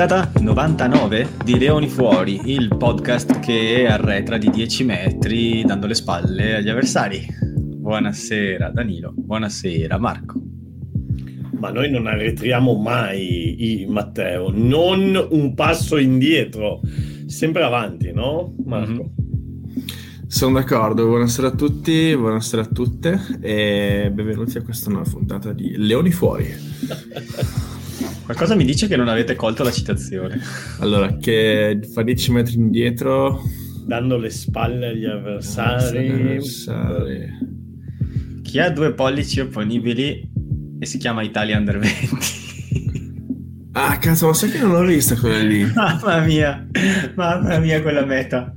Puntata 99 di Leoni Fuori, il podcast che arretra di 10 metri dando le spalle agli avversari. Buonasera Danilo, buonasera Marco. Ma noi non arretriamo mai, Matteo, non un passo indietro, sempre avanti, no Marco? Mm-hmm. Sono d'accordo, buonasera a tutti, buonasera a tutte e benvenuti a questa nuova puntata di Leoni Fuori. Qualcosa mi dice che non avete colto la citazione. Allora, che fa 10 metri indietro... Dando le spalle agli avversari. avversari. Chi ha due pollici opponibili e si chiama Italia Under 20. Ah, cazzo, ma sai che non l'ho vista quella lì? mamma mia, mamma mia, quella meta.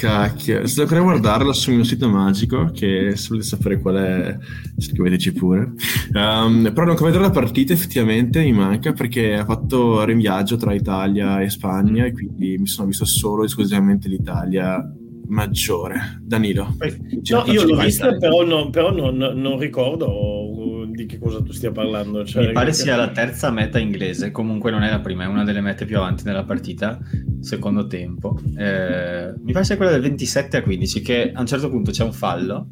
Cacchio, se dovrei guardarlo sul mio sito magico, che se volete sapere qual è, scriveteci pure. Um, però non vedere la partita effettivamente mi manca perché ha fatto in viaggio tra Italia e Spagna e quindi mi sono visto solo esclusivamente l'Italia maggiore. Danilo. No, io l'ho vista, però, no, però non, non ricordo di che cosa tu stia parlando. Cioè, Mi pare sia la terza meta inglese, comunque non è la prima, è una delle mete più avanti nella partita, secondo tempo. Eh, mi pare sia quella del 27 a 15, che a un certo punto c'è un fallo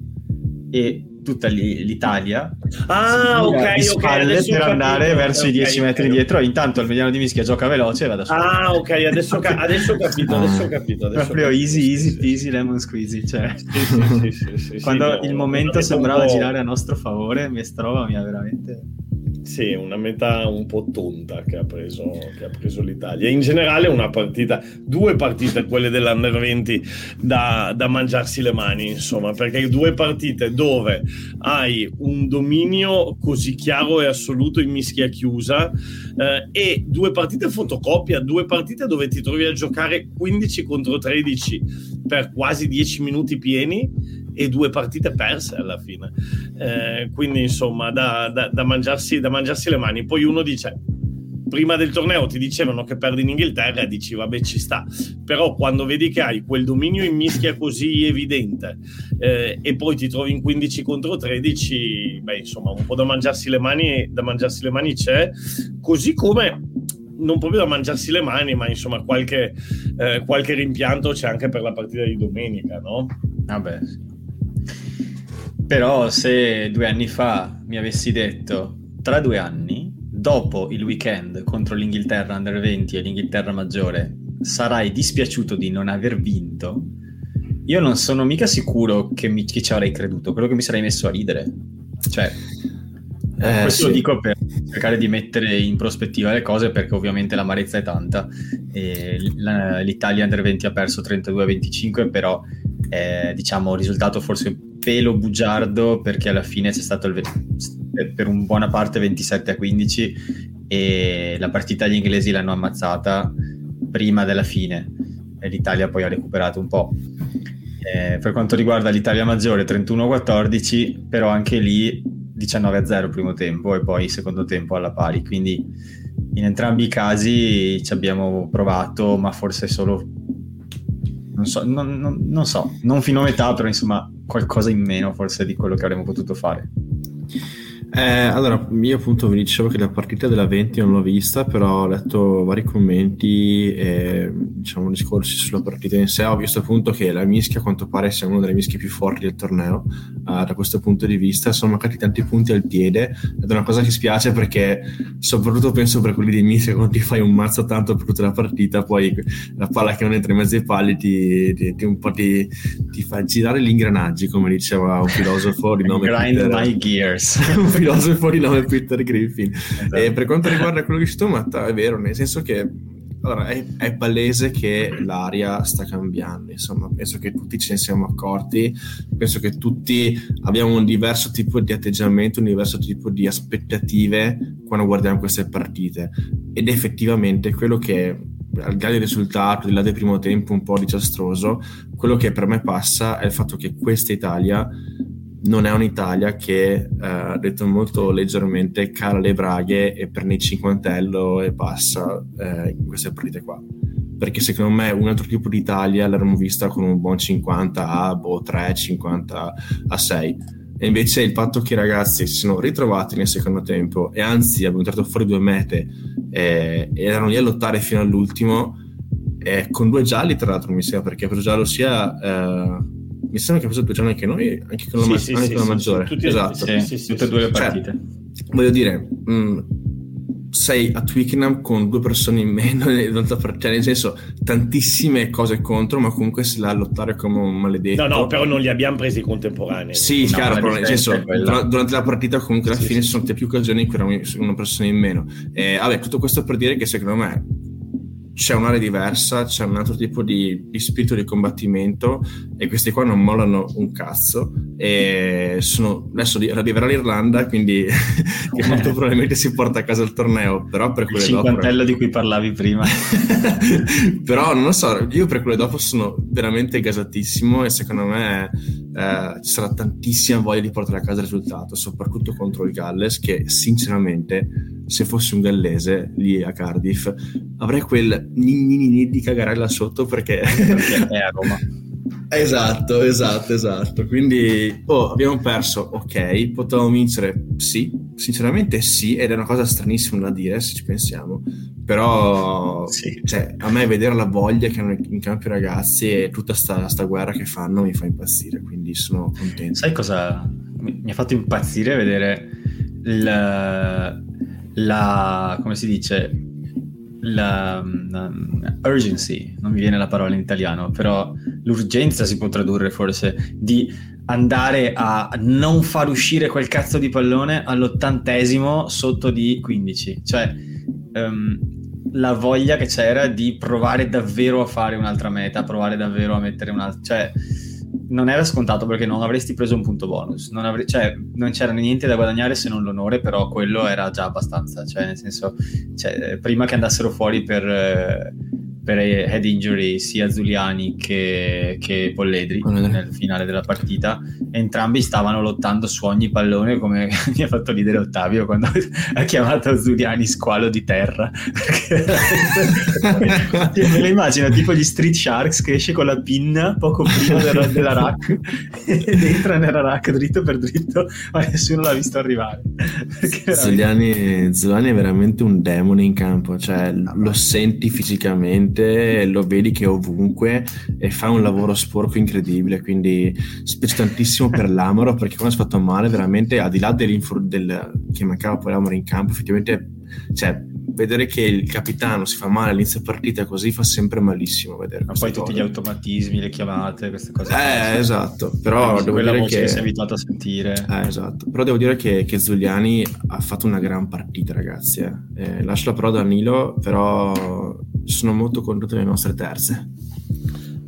e tutta l'Italia. Ah, ok, di spalle okay, per andare verso okay, i 10 metri okay. dietro. Intanto il mediano di mischia gioca veloce e va da solo ah ok adesso, ca- adesso ho capito adesso ho capito adesso proprio capito. easy easy peasy lemon squeezy cioè, sì, sì, sì, quando il momento sembrava girare a nostro favore mi trova mi ha veramente sì, una metà un po' tonta che ha, preso, che ha preso l'Italia. In generale una partita, due partite, quelle dell'Under 20, da, da, mangiarsi le mani, insomma, perché due partite dove hai un dominio così chiaro e assoluto in mischia chiusa eh, e due partite fotocopia, due partite dove ti trovi a giocare 15 contro 13 per quasi 10 minuti pieni e due partite perse alla fine. Eh, quindi insomma da, da, da, mangiarsi, da mangiarsi le mani. Poi uno dice prima del torneo ti dicevano che perdi in Inghilterra e dici vabbè ci sta, però quando vedi che hai quel dominio in mischia così evidente eh, e poi ti trovi in 15 contro 13, beh insomma un po' da mangiarsi le mani, da mangiarsi le mani c'è, così come non proprio da mangiarsi le mani, ma insomma qualche, eh, qualche rimpianto c'è anche per la partita di domenica, no? Vabbè, però se due anni fa mi avessi detto, tra due anni, dopo il weekend contro l'Inghilterra Under 20 e l'Inghilterra Maggiore, sarai dispiaciuto di non aver vinto, io non sono mica sicuro che, mi, che ci avrei creduto, quello che mi sarei messo a ridere. Cioè, eh, questo sì. lo dico per cercare di mettere in prospettiva le cose perché ovviamente l'amarezza è tanta. L'Italia Under 20 ha perso 32-25, però è diciamo, un risultato forse pelo bugiardo perché alla fine c'è stato il, per un buona parte 27 a 15 e la partita gli inglesi l'hanno ammazzata prima della fine e l'Italia poi ha recuperato un po'. Eh, per quanto riguarda l'Italia maggiore 31-14, però anche lì 19-0 il primo tempo e poi secondo tempo alla pari, quindi in entrambi i casi ci abbiamo provato, ma forse solo non so, non, non, non so, non fino a metà, però insomma qualcosa in meno forse di quello che avremmo potuto fare. Eh, allora, io appunto vi dicevo che la partita della 20 non l'ho vista, però ho letto vari commenti e diciamo discorsi sulla partita in sé. Ho visto appunto che la mischia a quanto pare sia una delle mischie più forti del torneo uh, da questo punto di vista. Sono mancati tanti punti al piede ed è una cosa che spiace perché soprattutto penso per quelli di mischia quando ti fai un mazzo tanto per tutta la partita, poi la palla che non entra in mezzo ai pali ti, ti, ti un po' ti, ti, fa girare gli ingranaggi, come diceva un filosofo di nome Grind Peter. my gears. filosofo di nome Peter Griffin. Esatto. E per quanto riguarda quello che ci Matta, è vero, nel senso che allora, è, è, palese che l'aria sta cambiando, insomma, penso che tutti ce ne siamo accorti, penso che tutti abbiamo un diverso tipo di atteggiamento, un diverso tipo di aspettative quando guardiamo queste partite ed effettivamente quello che al di là del risultato, al di là del primo tempo un po' disastroso, quello che per me passa è il fatto che questa Italia non è un'Italia che, eh, detto molto leggermente, cala le braghe e prende il cinquantello e passa eh, in queste partite qua. Perché secondo me un altro tipo di Italia l'avremmo vista con un buon 50 a boh, 3, 50 a 6. E invece il fatto che i ragazzi si sono ritrovati nel secondo tempo e anzi abbiamo tirato fuori due mete eh, e erano lì a lottare fino all'ultimo, eh, con due gialli tra l'altro mi sembra, perché preso giallo sia... Mi sembra che ha preso due gialli anche noi, anche con la, Sì, ma- sì, anche sì, con la sì, maggiore. sì, tutti- esatto. Sì, sì, sì, tutte e sì, due le sì. partite. Voglio dire, mh, sei a Twickenham con due persone in meno, cioè nel senso tantissime cose contro, ma comunque sei là a lottare come un maledetto. No, no, però non li abbiamo presi contemporanei. Sì, No, chiaro, la però nel senso, durante la partita comunque alla Sì, fine sì. ci sono state più occasioni in cui era un- una persona in meno. Eh, vabbè, tutto questo per dire che secondo me c'è un'area diversa, c'è un altro tipo di, di spirito di combattimento e questi qua non mollano un cazzo e sono, adesso arriverà l'Irlanda quindi che molto probabilmente si porta a casa il torneo però per Il quelle dopo cinquantello di cui parlavi prima. però non lo so, io per quelle dopo sono veramente gasatissimo e secondo me eh, ci sarà tantissima voglia di portare a casa il risultato, soprattutto contro il Galles che sinceramente se fossi un gallese lì a Cardiff avrei quel ni ni ni ni di cagare là sotto perché... perché è a Roma. esatto, esatto, esatto. Quindi oh, abbiamo perso, ok, potevamo vincere, sì, sinceramente sì, ed è una cosa stranissima da dire se ci pensiamo, però Sì. cioè, a me vedere la voglia che hanno in campo i ragazzi e tutta sta, sta guerra che fanno mi fa impazzire, quindi sono contento. Sai cosa mi mi ha fatto impazzire vedere la, la- come si dice la, um, urgency, non mi viene la parola in italiano, però l'urgenza si può tradurre forse di andare a non far uscire quel cazzo di pallone all'ottantesimo sotto di 15, cioè ehm, la voglia che c'era di provare davvero a fare un'altra meta, provare davvero a mettere un'altra, cioè non era scontato perché non avresti preso un punto bonus, non, avre- cioè, non c'era niente da guadagnare se non l'onore, però quello era già abbastanza, cioè nel senso, cioè, prima che andassero fuori per, eh, per head injury sia Zuliani che, che Polledri nel finale della partita, entrambi stavano lottando su ogni pallone come mi ha fatto ridere Ottavio quando ha chiamato Zuliani squalo di terra, perché me lo immagino tipo gli Street Sharks che esce con la pinna poco prima della, della rack ed entra nella rack dritto per dritto ma nessuno l'ha visto arrivare. Veramente- Zuliani, Zuliani è veramente un demone in campo, cioè lo senti fisicamente, lo vedi che è ovunque e fa un lavoro sporco incredibile, quindi specie tantissimo per l'Amaro perché quando si è fatto male veramente al di là del, che mancava poi l'Amaro in campo, effettivamente cioè, vedere che il capitano si fa male all'inizio partita così fa sempre malissimo vedere ma poi tutti gli cose. automatismi le chiamate queste cose Eh, esatto, però devo quella dire che... che sei abituato a sentire Eh, esatto, però devo dire che, che Zuliani ha fatto una gran partita, ragazzi. Eh. Eh, lascio la parola a Danilo, però sono molto contento delle nostre terze.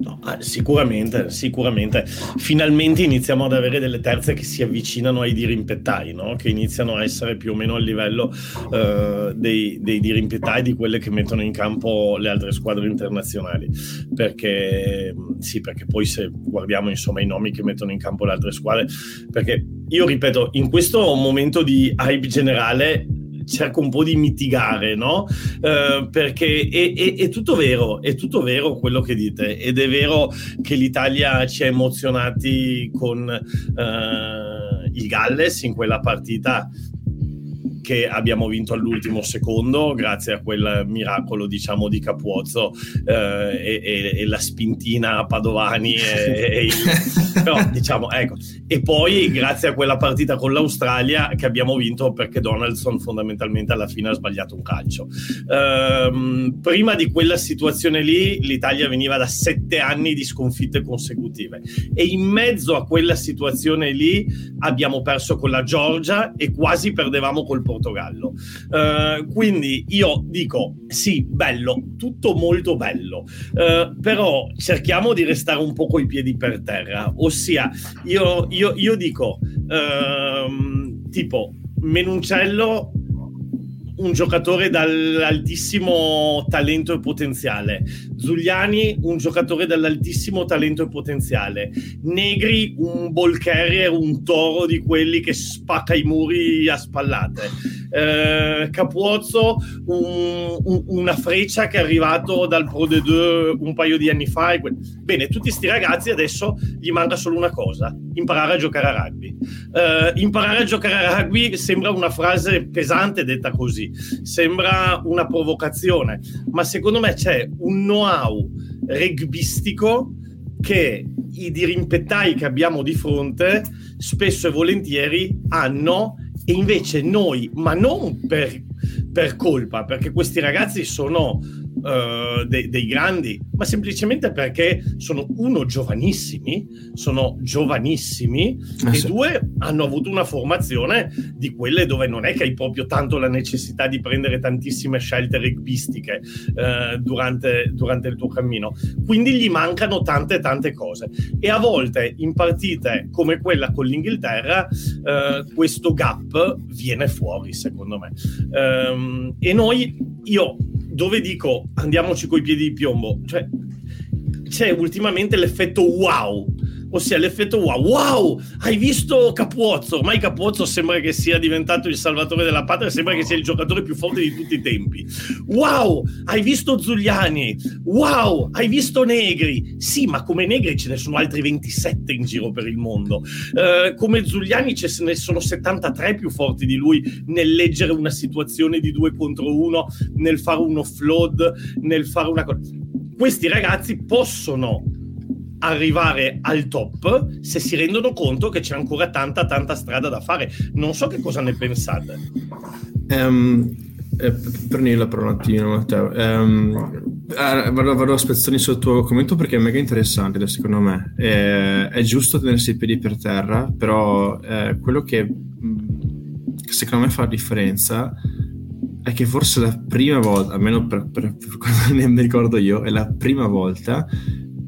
No, ah, sicuramente, sicuramente. Finalmente iniziamo ad avere delle terze che si avvicinano ai dirimpettai, no? che iniziano a essere più o meno al livello eh, dei, dei dirimpettai di quelle che mettono in campo le altre squadre internazionali. Perché sì, perché poi se guardiamo insomma i nomi che mettono in campo le altre squadre, perché io ripeto, in questo momento di hype generale cerco un po' di mitigare, no? Eh, perché è, è- è tutto vero, è tutto vero quello che dite, ed è vero che l'Italia ci ha emozionati con eh, il Galles in quella partita che abbiamo vinto all'ultimo secondo grazie a quel miracolo diciamo di Capuozzo eh, e, e- e la spintina a Padovani e, il- però diciamo ecco. E poi grazie a quella partita con l'Australia che abbiamo vinto perché Donaldson fondamentalmente alla fine ha sbagliato un calcio. Ehm, prima di quella situazione lì l'Italia veniva da sette anni di sconfitte consecutive. E in mezzo a quella situazione lì abbiamo perso con la Georgia e quasi perdevamo col Portogallo. Eh, quindi io dico sì bello tutto molto bello. Eh, però cerchiamo di restare un po' coi piedi per terra ossia io, io- io dico ehm, tipo Menuncello un giocatore dall'altissimo talento e potenziale. Zuliani, un giocatore dall'altissimo talento e potenziale. Negri, un ball carrier, un toro di quelli che spacca i muri a spallate. Eh, Capuozzo un, un, una freccia che è arrivato dal Pro de Deux un paio di anni fa. Bene, tutti questi ragazzi adesso gli manca solo una cosa, imparare a giocare a rugby. Eh, imparare a giocare a rugby sembra una frase pesante detta così, sembra una provocazione, ma secondo me c'è un know-how rugbyistico che i dirimpettai che abbiamo di fronte spesso e volentieri hanno e invece noi, ma non per, per colpa, perché questi ragazzi sono uh, dei, dei, grandi, ma semplicemente perché sono uno giovanissimi, sono giovanissimi ah, e sì. due hanno avuto una formazione di quelle dove non è che hai proprio tanto la necessità di prendere tantissime scelte rugbyistiche uh, durante, durante il tuo cammino. Quindi gli mancano tante tante cose e a volte in partite come quella con l'Inghilterra uh, questo gap viene fuori secondo me. Um, e noi, io dove dico andiamoci coi piedi di piombo, cioè c'è ultimamente l'effetto wow ossia l'effetto wow. Wow, hai visto Capuozzo? Ormai Capuozzo sembra che sia diventato il salvatore della patria, sembra che sia il giocatore più forte di tutti i tempi. Wow, hai visto Zugliani? Wow, hai visto Negri? Sì, ma come Negri ce ne sono altri 27 in giro per il mondo. Uh, come Zugliani ce ne sono 73 più forti di lui nel leggere una situazione di due contro uno, nel fare uno flood, nel fare una cosa. Questi ragazzi possono arrivare al top se si rendono conto che c'è ancora tanta tanta strada da fare. Non so che cosa ne pensate. Um, eh, prendi la parola un attimo Matteo. Um, eh, vado, vado, a spezzoni sul tuo commento perché è mega interessante secondo me. Eh, è giusto tenersi i piedi per terra, però eh, quello che secondo me fa la differenza è che forse la prima volta, almeno per, per, per quando ne mi ricordo io, è la prima volta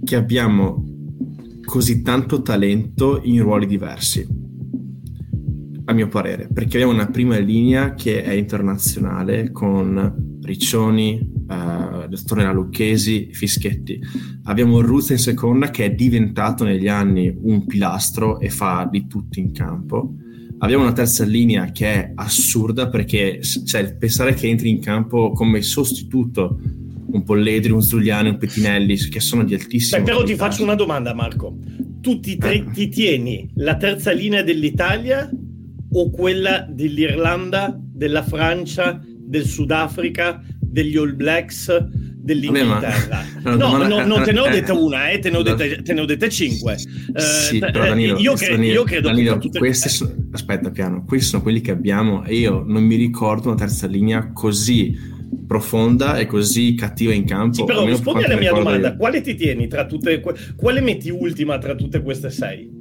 che abbiamo così tanto talento in ruoli diversi, a mio parere, perché abbiamo una prima linea che è internazionale con Riccioni, eh, tornerà Lucchesi, Fischetti. Abbiamo Ruth in seconda che è diventato negli anni un pilastro e fa di tutto in campo. Abbiamo una terza linea che è assurda perché cioè, pensare che entri in campo come sostituto un Polledri, un Zuliani, un Pettinelli, che sono di altissimo. Beh, però qualità. ti faccio una domanda, Marco. Tu ti, tre, eh. ti tieni la terza linea dell'Italia o quella dell'Irlanda, della Francia, del Sudafrica, degli All Blacks, dell'Inghilterra. Vabbè, ma... no, no, non te ne ho detta una, eh, te, ne ho dette, te ne ho dette cinque. Eh, sì, però Danilo, io, cre- Danilo, io credo Danilo, che questi le... sono... aspetta piano, questi sono quelli che abbiamo e io non mi ricordo una terza linea così profonda e così cattiva in campo. Sì, però rispondi alla mia domanda, io. quale ti tieni tra tutte, quale metti ultima tra tutte queste sei?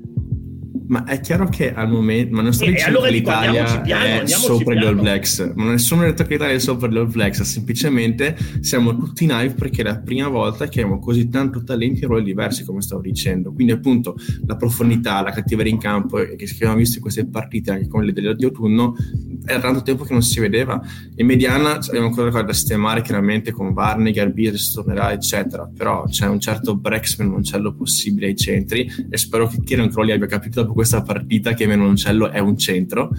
Ma è chiaro che al momento, ma non sto dicendo allora che l'Italia piano, è sopra piano. gli All Blacks, ma nessuno ha detto che l'Italia è sopra gli All Blacks, semplicemente siamo tutti in hype perché è la prima volta che abbiamo così tanto talento in ruoli diversi, come stavo dicendo. Quindi appunto la profondità, la cattiveria in campo che, abbiamo visto in queste partite, anche come le di autunno, era tanto tempo che non si vedeva. In mediana abbiamo ancora da sistemare chiaramente con Varney, Garbir, tornerà, eccetera, però c'è un certo Brexman possibile ai centri e spero che Kieran Crowley abbia capito dopo questa partita che Menoncello è un centro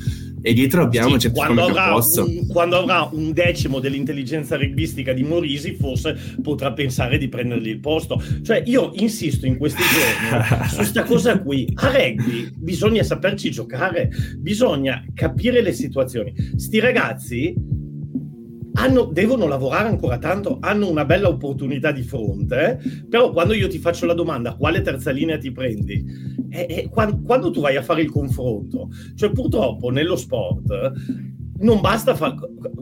e dietro abbiamo sì, quando, avrà un, quando avrà un decimo dell'intelligenza rugbistica di Morisi forse potrà pensare di prendergli il posto. Cioè io insisto in questi giorni su questa cosa qui. A rugby bisogna saperci giocare bisogna capire le situazioni. Sti ragazzi hanno, devono lavorare ancora tanto, hanno una bella opportunità di fronte, però quando io ti faccio la domanda quale terza linea ti prendi, è, è quando, quando, tu vai a fare il confronto, cioè purtroppo nello sport non basta fare,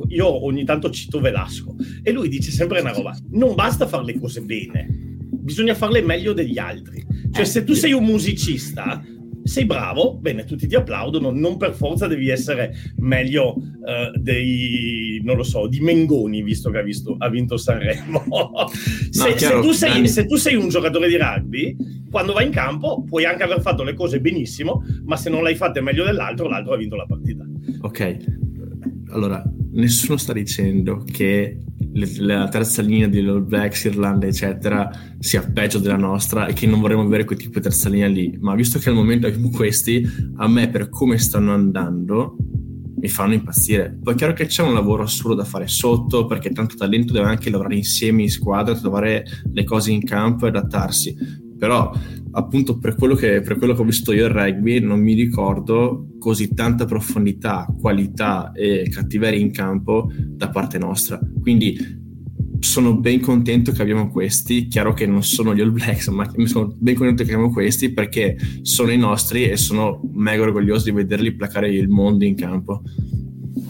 io ogni tanto cito Velasco e lui dice sempre una roba, non basta fare le cose bene, bisogna farle meglio degli altri, cioè se tu sei un musicista sei bravo, bene, tutti ti applaudono, non per forza devi essere meglio uh, dei, non lo so, di Mengoni, visto che ha, visto, ha vinto Sanremo. se, no, chiaro, se, tu sei, se, tu sei, un giocatore di rugby, quando vai in campo puoi anche aver fatto le cose benissimo, ma se non l'hai fatte meglio dell'altro, l'altro ha vinto la partita. Ok, allora, nessuno sta dicendo che la terza linea di All Blacks, Irlanda, eccetera, sia peggio della nostra e che non vorremmo avere quel tipo di terza linea lì. Ma visto che al momento abbiamo questi, a me per come stanno andando, mi fanno impazzire. Poi è chiaro che c'è un lavoro assurdo da fare sotto, perché tanto talento deve anche lavorare insieme in squadra, trovare le cose in campo e adattarsi. Però, appunto, per quello che, per quello che ho visto io il rugby, non mi ricordo così tanta profondità, qualità e cattiveria in campo da parte nostra. Quindi sono ben contento che abbiamo questi. Chiaro che non sono gli All Blacks, ma sono ben contento che abbiamo questi perché sono i nostri e sono mega orgoglioso di vederli placare il mondo in campo.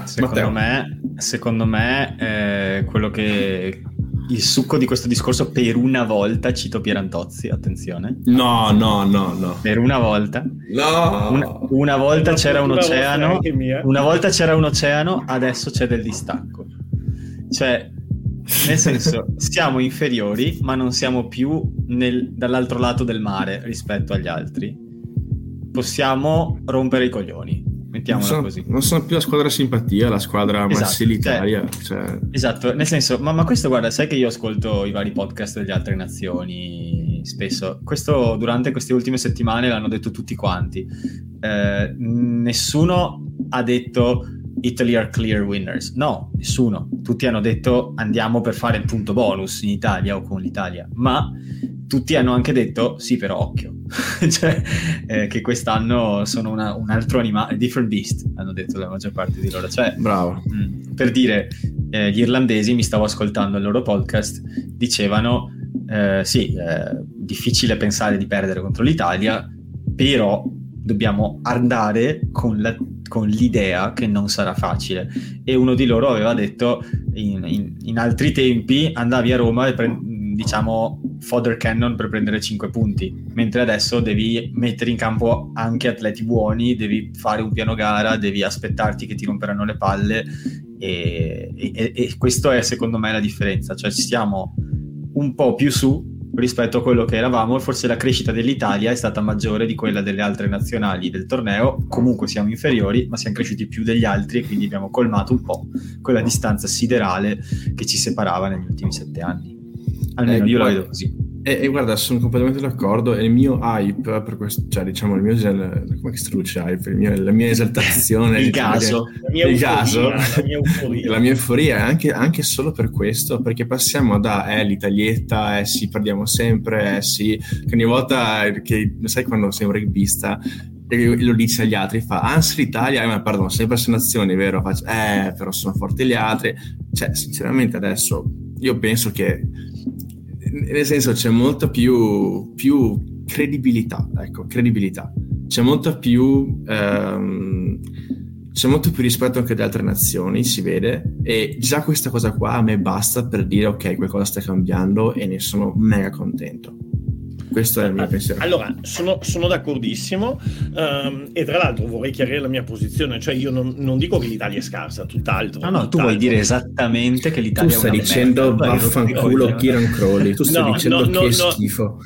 Secondo me, secondo me eh, quello che il succo di questo discorso per una volta cito Pierantozzi, attenzione. No, no, no, no. Per una volta. No. Una, una volta c'era un oceano, una volta c'era un oceano, adesso c'è del distacco. Cioè, nel senso, siamo inferiori, ma non siamo più nel, dall'altro lato del mare rispetto agli altri. Possiamo rompere i coglioni. Mettiamola non sono, così. Non sono più la squadra simpatia, la squadra Esatto, marsilitaria. cioè- Cioè, Esatto, nel senso, ma, ma questo guarda, sai che io ascolto i vari podcast delle altre nazioni spesso. Questo durante queste ultime settimane l'hanno detto tutti quanti. Eh, nessuno ha detto Italy are clear winners. No, nessuno. Tutti hanno detto andiamo per fare il punto bonus in Italia o con l'Italia, ma tutti hanno anche detto sì, però occhio. cioè, eh, che quest'anno sono una- un altro animale, different beast, hanno detto la maggior parte di loro. Cioè, bravo. Mm, per dire, eh, gli irlandesi, mi stavo ascoltando il loro podcast, dicevano, eh, sì, eh, difficile pensare di perdere contro l'Italia, però dobbiamo andare con, la- con l'idea che non sarà facile. E uno di loro aveva detto, in, in- in altri tempi andavi a Roma e pre- diciamo fodder cannon per prendere 5 punti, mentre adesso devi mettere in campo anche atleti buoni, devi fare un piano gara, devi aspettarti che ti romperanno le palle e, e, e questo è secondo me la differenza, cioè stiamo un po' più su rispetto a quello che eravamo e forse la crescita dell'Italia è stata maggiore di quella delle altre nazionali del torneo, comunque siamo inferiori ma siamo cresciuti più degli altri e quindi abbiamo colmato un po' quella distanza siderale che ci separava negli ultimi sette anni. Almeno Eh, io la guarda- vedo così. E, e guarda, sono completamente d'accordo. E il mio hype per questo, cioè, diciamo, il mio. Come si traduce hype? Il mio- la mia esaltazione. Il diciamo, gaso. La mia il euforia, gaso. la mia euforia. La mia euforia è anche, anche solo per questo, perché passiamo da eh, l'italietta, eh sì, perdiamo sempre, eh sì, che ogni volta che sai quando sei un rugbista e lo dice agli altri, fa, ah sì l'Italia, eh, ma perdono sempre queste nazioni, vero? Faccio, eh, però sono forti gli altri. Cioè, sinceramente adesso io penso che, nel senso, c'è molta più, più credibilità, ecco, credibilità. C'è molta più... ehm, c'è molto più rispetto anche ad altre nazioni, si vede, e già questa cosa qua a me basta per dire ok, qualcosa sta cambiando e ne sono mega contento. Questo è il mio pensiero. Allora, sono, sono d'accordissimo ehm, e tra l'altro vorrei chiarire la mia posizione, cioè io non, non dico che l'Italia è scarsa, tutt'altro. No, no, tu tutt'altro. vuoi dire esattamente che tu l'Italia stai è una dicendo merda. vaffanculo Kieran Crowley, tu stai No, dicendo no, che no, è schifo.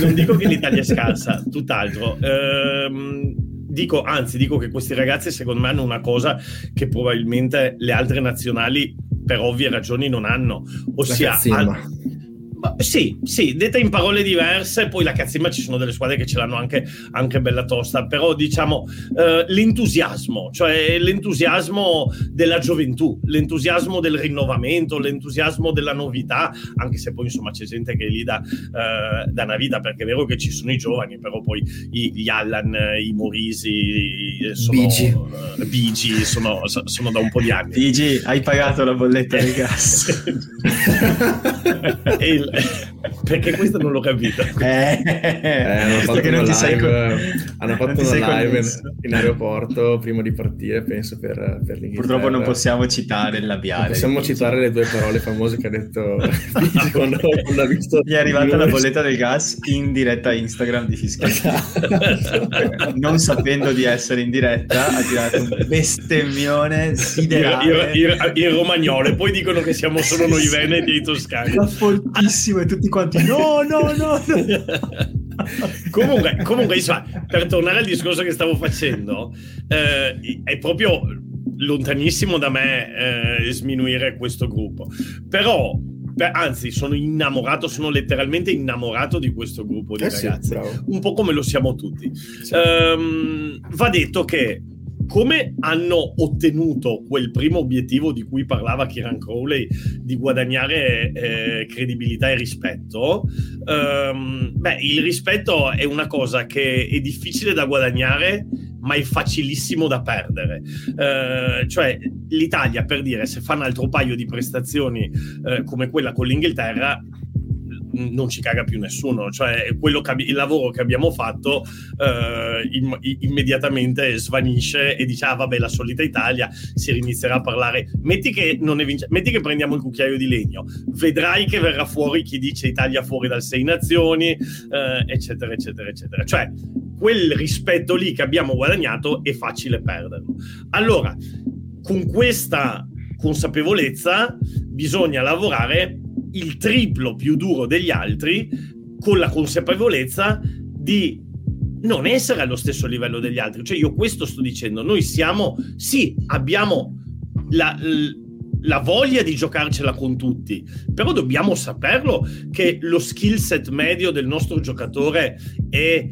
Non dico che l'Italia è scarsa, tutt'altro. Ehm, dico, anzi, dico che questi ragazzi secondo me hanno una cosa che probabilmente le altre nazionali per ovvie ragioni non hanno, ossia cazzimma. Ma sì, sì, detta in parole diverse, poi la cazzimma ci sono delle squadre che ce l'hanno anche, anche bella tosta, però diciamo eh, l'entusiasmo, cioè l'entusiasmo della gioventù, l'entusiasmo del rinnovamento, l'entusiasmo della novità, anche se poi insomma c'è gente che lì da, eh, da una vita, perché è vero che ci sono i giovani, però poi i- gli Allan, i Morisi, eh, sono, Bigi. eh, Bigi sono, so- sono da un po' di anni. Digi, hai pagato la bolletta del gas. E il- perché questo non l'ho capito. eh, Eh, hanno visto fatto che una non ti sei con- hanno non fatto una live in, in aeroporto prima di partire, penso, per, per l'Inghilterra. Purtroppo non possiamo citare il Non labiale. possiamo Digi. citare le due parole famose che ha detto quando, quando ha visto Gli è arrivata la bolletta del gas in diretta Instagram di Fischietti. Esatto. non sapendo di essere in diretta, ha tirato un bestemmione siderale. il- il- il romagnolo, e poi dicono che siamo solo noi veneti e i toscani. Era fortissimo e tutti quanti no, no, no. no. comunque, comunque, insomma, per tornare al discorso che stavo facendo, eh, è proprio lontanissimo da me eh, sminuire questo gruppo. Però, anzi, sono innamorato, sono letteralmente innamorato di questo gruppo di Eh sì, ragazzi. bravo. Un po' come lo siamo tutti. Sì. Ehm, va detto che come hanno ottenuto quel primo obiettivo di cui parlava Kieran Crowley di guadagnare eh, credibilità e rispetto? Um, beh, il rispetto è una cosa che è difficile da guadagnare, ma è facilissimo da perdere. Uh, cioè, l'Italia, per dire, se fa un altro paio di prestazioni uh, come quella con l'Inghilterra, non ci caga più nessuno, cioè che, il lavoro che abbiamo fatto eh, im, immediatamente svanisce e dice ah vabbè la solita Italia, si inizierà a parlare, metti che, vince- metti che prendiamo il cucchiaio di legno, vedrai che verrà fuori chi dice Italia fuori dal Sei Nazioni, eh, eccetera, eccetera, eccetera. Cioè quel rispetto lì che abbiamo guadagnato è facile perderlo. Allora, con questa consapevolezza bisogna lavorare il triplo più duro degli altri con la consapevolezza di non essere allo stesso livello degli altri. Cioè io questo sto dicendo, noi siamo, sì, abbiamo la, la voglia di giocarcela con tutti, però dobbiamo saperlo che lo skill set medio del nostro giocatore è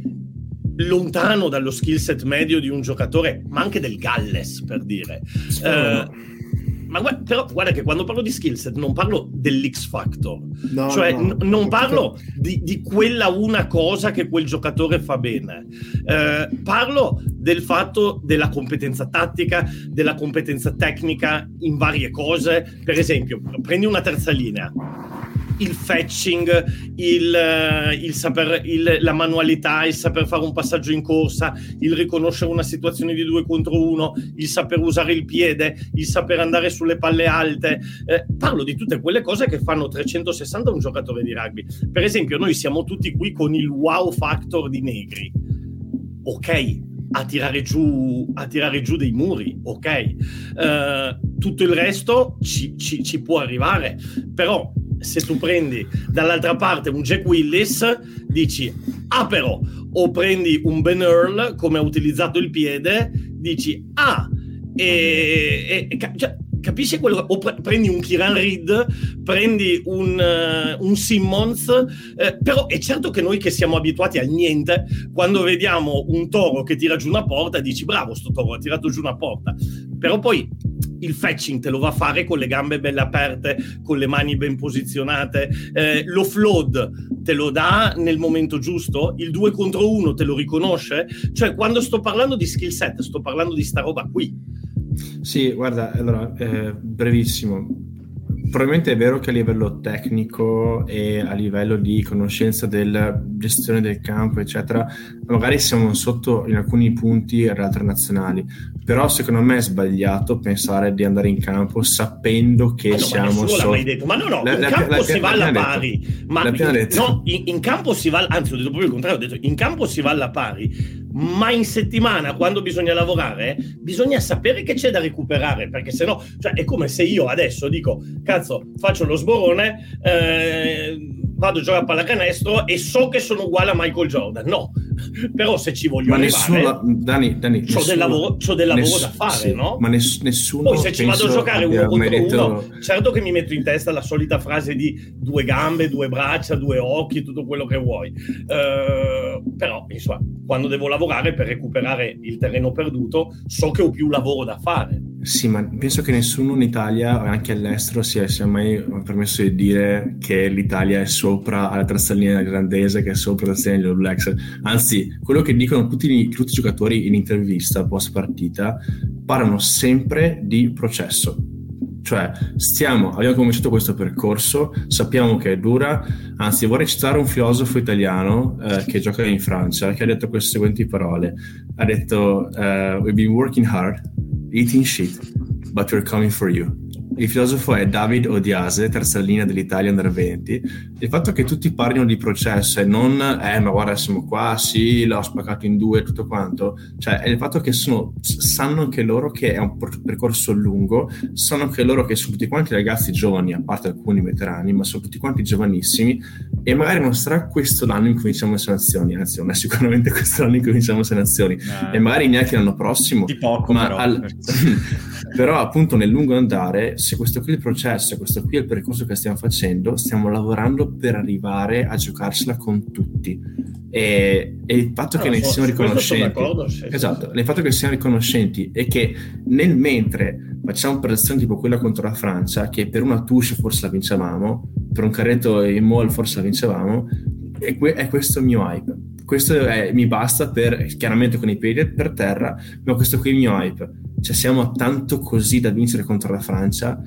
lontano dallo skill set medio di un giocatore, ma anche del Galles, per dire. Sì, uh, ma guarda, però guarda che quando parlo di skillset non parlo dell'X Factor, no, cioè no, n- non parlo di, di, quella una cosa che quel giocatore fa bene, eh, parlo del fatto della competenza tattica, della competenza tecnica in varie cose. Per esempio, prendi una terza linea il fetching, il, eh, il saper, il, la manualità, il saper fare un passaggio in corsa, il riconoscere una situazione di due contro uno, il saper usare il piede, il saper andare sulle palle alte. Eh, parlo di tutte quelle cose che fanno 360 un giocatore di rugby. Per esempio, noi siamo tutti qui con il wow factor di Negri. Ok, a tirare giù, a tirare giù dei muri, ok? Uh, tutto il resto ci, ci, ci può arrivare, però se tu prendi dall'altra parte un Jack Willis, dici, ah però, o prendi un Ben Earl, come ha utilizzato il piede, dici, ah, e, e cioè, capisci quello? O pre- prendi un Kiran Reed, prendi un, uh, un Simmons, eh, però è certo che noi che siamo abituati al niente, quando vediamo un toro che tira giù una porta, dici bravo sto toro, ha tirato giù una porta, però poi il fetching te lo va a fare con le gambe belle aperte, con le mani ben posizionate, eh, l'offload te lo dà nel momento giusto, il 2 contro 1 te lo riconosce, cioè quando sto parlando di skill set sto parlando di sta roba qui. Sì, guarda, allora, eh, brevissimo. Probabilmente è vero che a livello tecnico e a livello di conoscenza della gestione del campo, eccetera, magari siamo sotto in alcuni punti alle altre nazionali. Però secondo me è sbagliato pensare di andare in campo sapendo che ah, no, siamo ma sotto. Ma no, no, la, in la, campo la, si va alla pari. Ma in, no, in, in, campo si va, anzi, ho detto proprio il contrario, ho detto in campo si va alla pari ma in settimana quando bisogna lavorare bisogna sapere che c'è da recuperare perché se no cioè, è come se io adesso dico cazzo faccio lo sborone eh, vado a giocare a pallacanestro e so che sono uguale a Michael Jordan no però se ci voglio ma arrivare nessuno, Dani, Dani, c'ho, del lavoro, c'ho del lavoro ness- da fare sì, no? ma ness- nessuno poi se ci vado a giocare uno contro detto... uno certo che mi metto in testa la solita frase di due gambe due braccia due occhi tutto quello che vuoi. Uh, però insomma quando devo lavorare per recuperare il terreno perduto so che ho più lavoro da fare sì, ma penso che nessuno in Italia, anche all'estero, sia, sia mai permesso di dire che l'Italia è sopra alla terza linea irlandese, che è sopra la terza linea degli Blacks. Anzi, quello che dicono tutti, tutti i giocatori in intervista post partita parlano sempre di processo. Cioè, stiamo, abbiamo cominciato questo percorso, sappiamo che è dura, anzi vorrei citare un filosofo italiano eh, che gioca in Francia, che ha detto queste seguenti parole. Ha detto, uh, we've been working hard, eating shit, but we're coming for you. Il filosofo è David Odiase, terza linea dell'Italia under 20. Il fatto che tutti parlino di processo e non, eh, ma guarda, siamo qua, sì, l'ho spaccato in due, tutto quanto, cioè è il fatto che sono, sanno anche loro che è un percorso lungo, sanno anche loro che sono tutti quanti ragazzi giovani, a parte alcuni veterani, ma sono tutti quanti giovanissimi e magari non sarà questo l'anno in cui iniziamo le selezioni, anzi non è sicuramente questo l'anno in cui iniziamo le selezioni eh, e magari neanche l'anno prossimo. Di poco, ma però. Al... però appunto nel lungo andare se questo qui è il processo, questo qui è il percorso che stiamo facendo, stiamo lavorando per arrivare a giocarsela con tutti. E, e il fatto che No, ne so- siano riconoscenti, sì, esatto, sì. il fatto che siano riconoscenti e che nel mentre facciamo operazioni tipo quella contro la Francia, che per una touche forse la vincevamo, per un carretto in mall forse la vincevamo, e que- è questo il mio hype. Questo è- mi basta per, chiaramente con i piedi per terra, ma questo qui è il mio hype. Cioè siamo tanto così da vincere contro la Francia,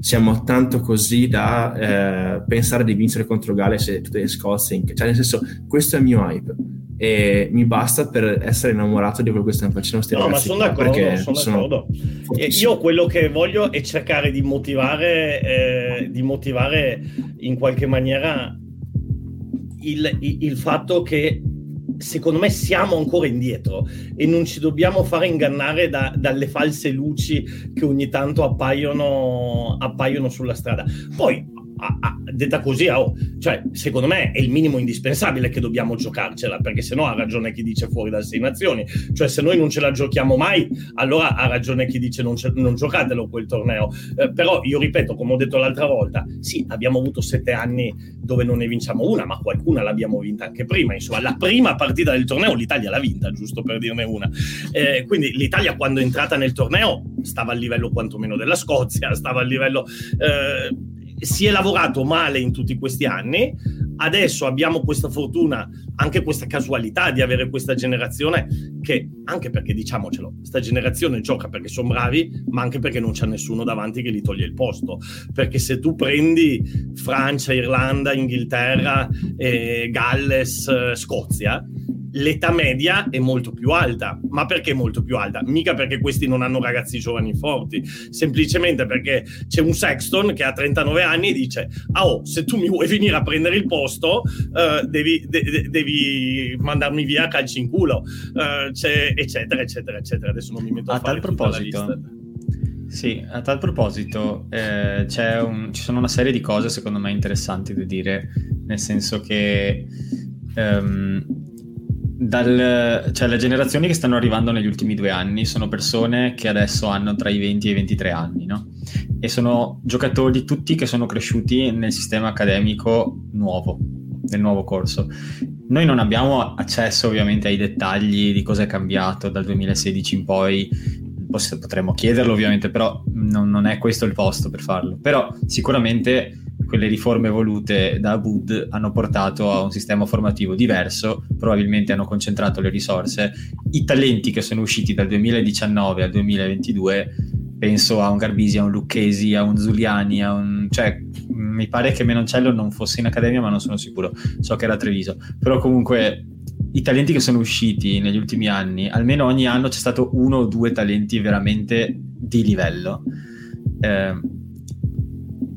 siamo tanto così da eh, pensare di vincere contro Galles e tutte le Scozia, cioè nel senso questo è il mio hype e mi basta per essere innamorato di quello che stanno facendo sti No, ma sono d'accordo, sono d'accordo. Fortissimi. io quello che voglio è cercare di motivare, eh, di motivare in qualche maniera il, il- il fatto che secondo me siamo ancora indietro e non ci dobbiamo fare ingannare da- dalle false luci che ogni tanto appaiono, appaiono sulla strada. Poi, a- a- detta così, oh, cioè, secondo me è il minimo indispensabile che dobbiamo giocarcela, perché sennò ha ragione chi dice fuori dalle sei nazioni. Cioè, se noi non ce la giochiamo mai, allora ha ragione chi dice non, non giocatelo quel torneo. Eh, però io ripeto, come ho detto l'altra volta, sì, abbiamo avuto sette anni dove non ne vinciamo una, ma qualcuna l'abbiamo vinta anche prima. Insomma, la prima partita del torneo l'Italia l'ha vinta, giusto per dirne una. Eh, quindi l'Italia quando è entrata nel torneo stava al livello quantomeno della Scozia, stava al livello... eh, si è lavorato male in tutti questi anni, adesso abbiamo questa fortuna, anche questa casualità di avere questa generazione che, anche perché diciamocelo, questa generazione gioca perché sono bravi, ma anche perché non c'è nessuno davanti che gli toglie il posto. Perché se tu prendi Francia, Irlanda, Inghilterra, eh, Galles, eh, Scozia, l'età media è molto più alta. Ma perché molto più alta? Mica perché questi non hanno ragazzi giovani forti, semplicemente perché c'è un Sexton che ha 39 anni e dice: Ah, oh, se tu mi vuoi venire a prendere il posto, eh, devi, de- de- devi mandarmi via a calci in culo, Eh, c'è- eccetera, eccetera, eccetera. Adesso non mi metto a, A tal proposito. Sì, a tal proposito, eh, c'è un- ci sono una serie di cose secondo me interessanti da dire, nel senso che ehm, dal- cioè, le generazioni che stanno arrivando negli ultimi due anni sono persone che adesso hanno tra i 20 e i 23 anni, no? E sono giocatori tutti che sono cresciuti nel sistema accademico nuovo, nel nuovo corso. Noi non abbiamo accesso ovviamente ai dettagli di cosa è cambiato dal 2016 in poi, potremmo chiederlo ovviamente, però non, non è questo il posto per farlo. Però sicuramente quelle riforme volute da Abud hanno portato a un sistema formativo diverso, probabilmente hanno concentrato le risorse. I talenti che sono usciti dal 2019 al 2022, penso a un Garbisi, a un Lucchesi, a un Zuliani, a un... cioè mi pare che Menoncello non fosse in accademia, ma non sono sicuro, so che era a Treviso, però comunque i talenti che sono usciti negli ultimi anni, almeno ogni anno c'è stato uno o due talenti veramente di livello. Eh,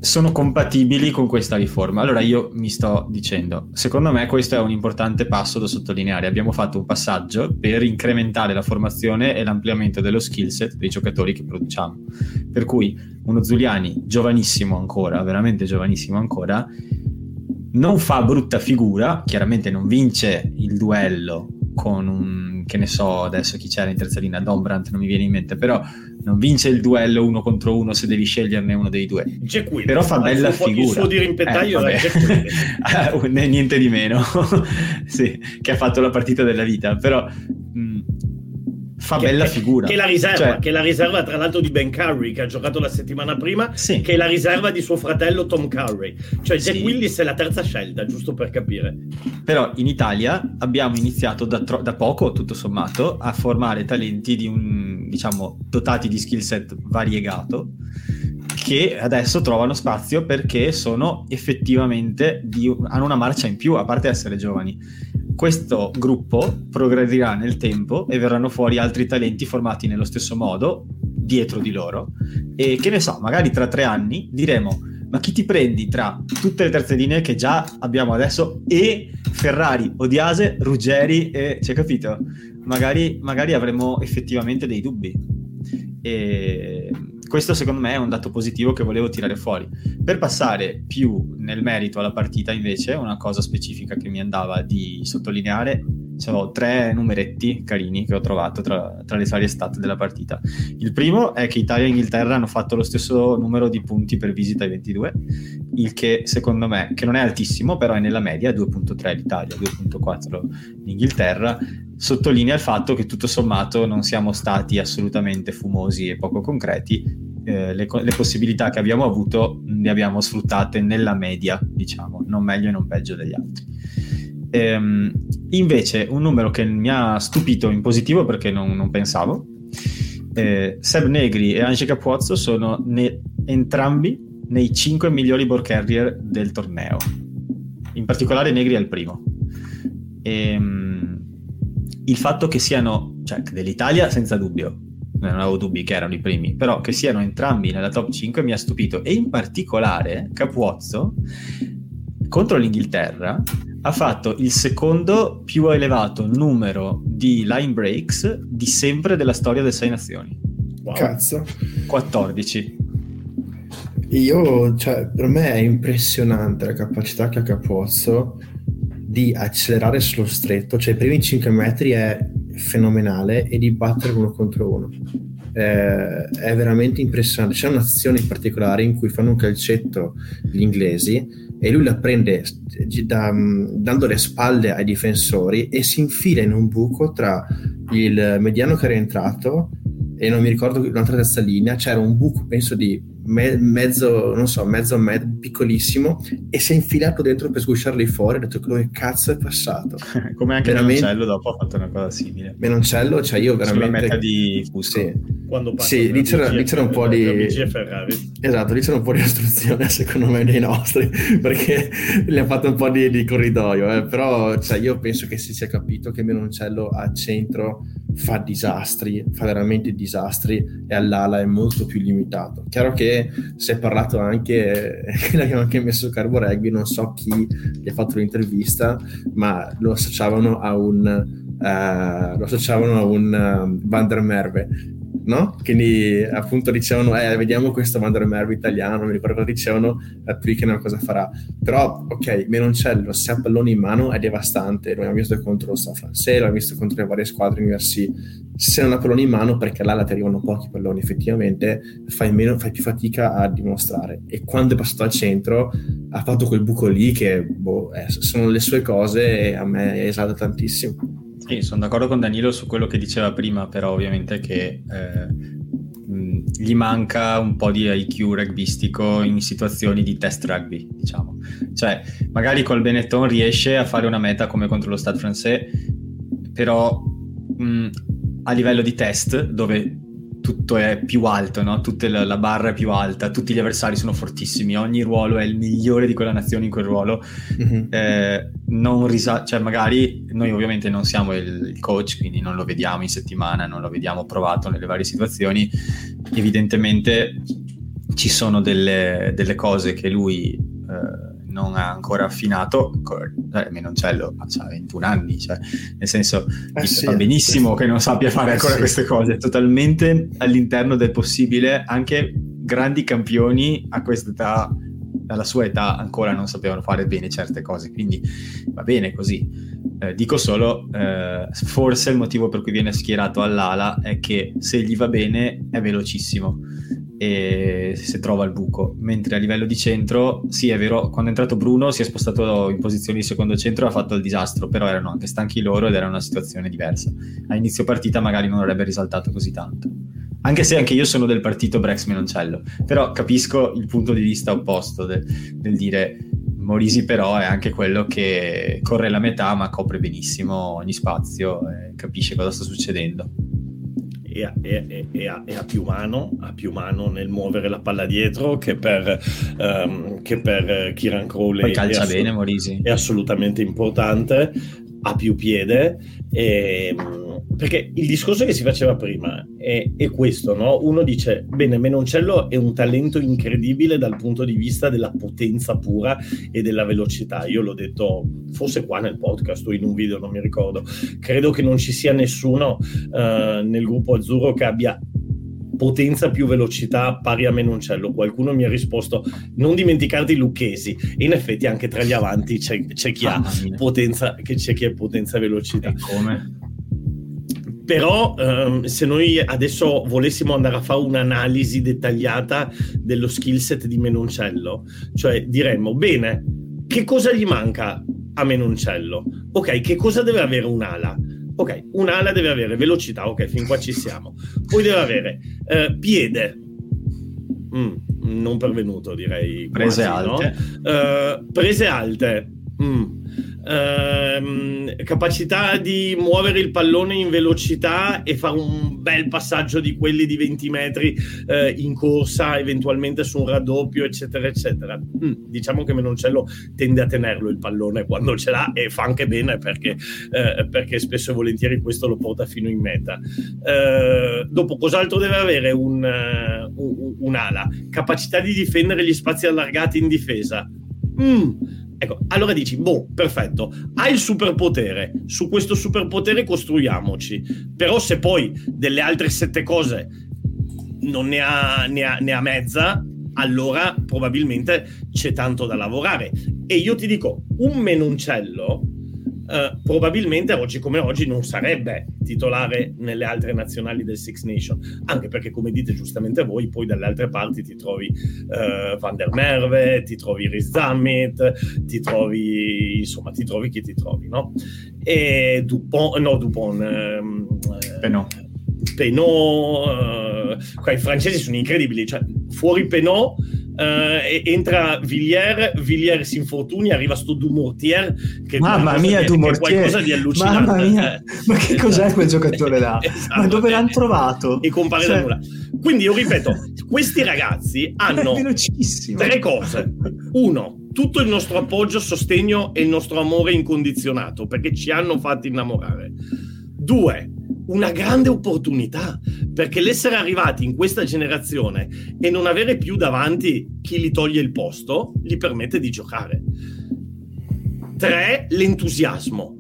sono compatibili con questa riforma. Allora io mi sto dicendo, secondo me questo è un importante passo da sottolineare. Abbiamo fatto un passaggio per incrementare la formazione e l'ampliamento dello skill set dei giocatori che produciamo. Per cui uno Zuliani, giovanissimo ancora, veramente giovanissimo ancora, non fa brutta figura, chiaramente non vince il duello con un, che ne so adesso chi c'era in terza linea, Dombrant non mi viene in mente, però non vince il duello uno contro uno se devi sceglierne uno dei due. Jack Però fa il bella suo- figura. Il suo dirimpettaio Eh, era. Jack. Eh, niente di meno, sì, che ha fatto la partita della vita, però mh, fa Che- bella figura. Che è la riserva, Cioè, che è la riserva tra l'altro di Ben Curry che ha giocato la settimana prima, Sì. che è la riserva di suo fratello Tom Curry. Cioè Jack Sì. Willis è la terza scelta, giusto per capire. Però in Italia abbiamo iniziato da, tro- da poco, tutto sommato, a formare talenti di un, diciamo, dotati di skill set variegato che adesso trovano spazio perché sono effettivamente di- hanno una marcia in più, a parte essere giovani. Questo gruppo progredirà nel tempo e verranno fuori altri talenti formati nello stesso modo dietro di loro e che ne so, magari tra tre anni diremo ma chi ti prendi tra tutte le terze linee che già abbiamo adesso e Ferrari, Odiase, Ruggeri e ci hai capito? Magari, magari avremo effettivamente dei dubbi e questo secondo me è un dato positivo che volevo tirare fuori per passare più nel merito alla partita invece una cosa specifica che mi andava di sottolineare ho tre numeretti carini che ho trovato tra, tra le varie stat della partita. Il primo è che Italia e Inghilterra hanno fatto lo stesso numero di punti per visita ai 22, il che secondo me, che non è altissimo, però è nella media, 2.3 l'Italia, 2.4 l'Inghilterra, sottolinea il fatto che tutto sommato non siamo stati assolutamente fumosi e poco concreti, eh, le, le, possibilità che abbiamo avuto le abbiamo sfruttate nella media, diciamo, non meglio e non peggio degli altri. Ehm, invece, un numero che mi ha stupito in positivo perché non, non pensavo, eh, Seb Negri e Ange Capuozzo sono ne- entrambi nei 5 migliori ball carrier del torneo. In particolare Negri è il primo. Ehm, il fatto che siano, cioè dell'Italia senza dubbio, non avevo dubbi che erano i primi, però che siano entrambi nella top 5 mi ha stupito e in particolare Capuozzo contro l'Inghilterra ha fatto il secondo più elevato numero di line breaks di sempre della storia delle sei nazioni. Wow. Cazzo. 14. Io, cioè, per me è impressionante la capacità che ha Capozzo di accelerare sullo stretto, cioè i primi 5 metri è fenomenale e di battere uno contro uno. Eh, è veramente impressionante. C'è un'azione in particolare in cui fanno un calcetto gli inglesi e lui la prende da, dando le spalle ai difensori e si infila in un buco tra il mediano che era entrato e non mi ricordo un'altra terza linea, c'era un buco penso di me- mezzo, non so, mezzo, mezzo piccolissimo e si è infilato dentro per sgusciarli fuori. Ho detto che cazzo è passato. Come anche veramente... Menoncello dopo ha fatto una cosa simile. Menoncello, cioè io veramente. Sulla meta di Fusco. Sì. Quando sì, lì c'era, lì c'era un po' di. Esatto, lì c'era un po' di istruzione secondo me dei nostri perché gli ha fatto un po' di, di corridoio. Eh. Però cioè, io penso che si sia capito che Menoncello a centro fa disastri, fa veramente disastri e all'ala è molto più limitato. Chiaro che si è parlato anche, l'abbiamo anche messo Carbo Rugby, non so chi gli ha fatto l'intervista, ma lo associavano a un, uh, lo associavano a un uh, Van der Merve no? Quindi appunto dicevano, eh, vediamo questo Mandar Merv italiano, mi ricordo che dicevano a Twickenham cosa farà. Però, ok, Menoncello, se ha pallone in mano è devastante, lo abbiamo visto contro lo Stato francese, l'abbiamo visto contro le varie squadre universi. Se non ha pallone in mano, perché là ti arrivano pochi palloni, effettivamente fai, meno, fai più fatica a dimostrare. E quando è passato al centro, ha fatto quel buco lì che, boh, eh, sono le sue cose e a me esalta tantissimo. Sì, sono d'accordo con Danilo su quello che diceva prima, però ovviamente che eh, gli manca un po' di IQ rugbistico in situazioni di test rugby, diciamo. Cioè, magari col Benetton riesce a fare una meta come contro lo Stade français, però mh, a livello di test, dove tutto è più alto, no? Tutta la, la, barra è più alta, tutti gli avversari sono fortissimi, ogni ruolo è il migliore di quella nazione in quel ruolo. Mm-hmm. Eh, non risa- cioè magari noi ovviamente non siamo il, il, coach, quindi non lo vediamo in settimana, non lo vediamo provato nelle varie situazioni. Evidentemente ci sono delle, delle cose che lui non ha ancora affinato, eh, Menoncello ha 21 anni, cioè, nel senso eh sì, va benissimo che non sappia fare ancora eh sì. queste cose, totalmente all'interno del possibile, anche grandi campioni a questa età, alla sua età ancora non sapevano fare bene certe cose, quindi va bene così. Eh, dico solo, eh, forse il motivo per cui viene schierato all'ala è che se gli va bene è velocissimo e se trova il buco. Mentre a livello di centro, sì, è vero, quando è entrato Bruno si è spostato in posizione di secondo centro e ha fatto il disastro, però erano anche stanchi loro ed era una situazione diversa. A inizio partita magari non avrebbe risaltato così tanto. Anche se anche io sono del partito Brex Menoncello, però capisco il punto di vista opposto del, del dire Morisi però è anche quello che corre la metà ma copre benissimo ogni spazio e capisce cosa sta succedendo e ha, e, e, ha, più mano, ha più mano nel muovere la palla dietro che per, um, che per Kiran Crowley. Poi calcia assolut- bene Morisi. È assolutamente importante, ha più piede e perché il discorso che si faceva prima è, è questo, no? Uno dice, bene, Menoncello è un talento incredibile dal punto di vista della potenza pura e della velocità. Io l'ho detto forse qua nel podcast o in un video, non mi ricordo. Credo che non ci sia nessuno uh, nel gruppo azzurro che abbia potenza più velocità pari a Menoncello. Qualcuno mi ha risposto: non dimenticarti Lucchesi. E in effetti anche tra gli avanti c'è, c'è chi ha potenza, che c'è chi ha potenza e velocità. E come? Però ehm, se noi adesso volessimo andare a fare un'analisi dettagliata dello skill set di Menoncello, cioè diremmo, bene, che cosa gli manca a Menoncello? Ok, che cosa deve avere un'ala? Ok, un'ala deve avere velocità, ok, fin qua ci siamo. Poi deve avere eh, piede, mm, non pervenuto direi. Prese quasi, alte. No? Uh, prese alte. Mm ehm, capacità di muovere il pallone in velocità e fare un bel passaggio di quelli di 20 metri eh, in corsa, eventualmente su un raddoppio, eccetera, eccetera. Mm, diciamo che Menoncello tende a tenerlo il pallone quando ce l'ha e fa anche bene perché, eh, perché spesso e volentieri questo lo porta fino in meta. Eh, dopo, cos'altro deve avere un, uh, un'ala? Capacità di difendere gli spazi allargati in difesa. Mm, Ecco, allora dici, boh, perfetto, hai il superpotere, su questo superpotere costruiamoci, però se poi delle altre sette cose non ne ha, ne ha, ne ha mezza, allora probabilmente c'è tanto da lavorare. E io ti dico, un menoncello eh, probabilmente oggi come oggi non sarebbe titolare nelle altre nazionali del Six Nation, anche perché come dite giustamente voi, poi dalle altre parti ti trovi uh, Van der Merve, ti trovi Riz Zammit, ti trovi, insomma, ti trovi chi ti trovi, no? E Dupont, no, Dupont, ehm, Penot. Penot, uh, i francesi sono incredibili, cioè fuori Penot Uh, entra Villiers, Villiers si infortuni, arriva sto Dumortier che Mamma mia, Dumortier! qualcosa di allucinante. Mamma mia, eh. ma che cos'è quel giocatore là? esatto, ma dove l'hanno trovato? E compare cioè... da nulla. Quindi io ripeto, questi ragazzi hanno tre cose. Uno, tutto il nostro appoggio, sostegno e il nostro amore incondizionato, perché ci hanno fatti innamorare. Due, una grande opportunità, perché l'essere arrivati in questa generazione e non avere più davanti chi gli toglie il posto, gli permette di giocare. Tre, l'entusiasmo.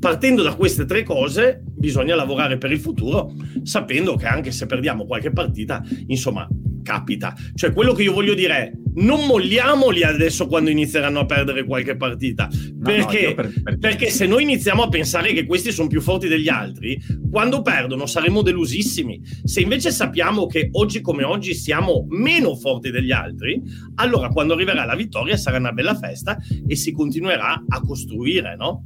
Partendo da queste tre cose, bisogna lavorare per il futuro, sapendo che anche se perdiamo qualche partita, insomma, capita. Cioè, quello che io voglio dire è non molliamoli adesso quando inizieranno a perdere qualche partita. Perché, no, no, per, per... perché se noi iniziamo a pensare che questi sono più forti degli altri, quando perdono saremo delusissimi. Se invece sappiamo che oggi come oggi siamo meno forti degli altri, allora quando arriverà la vittoria sarà una bella festa e si continuerà a costruire, no?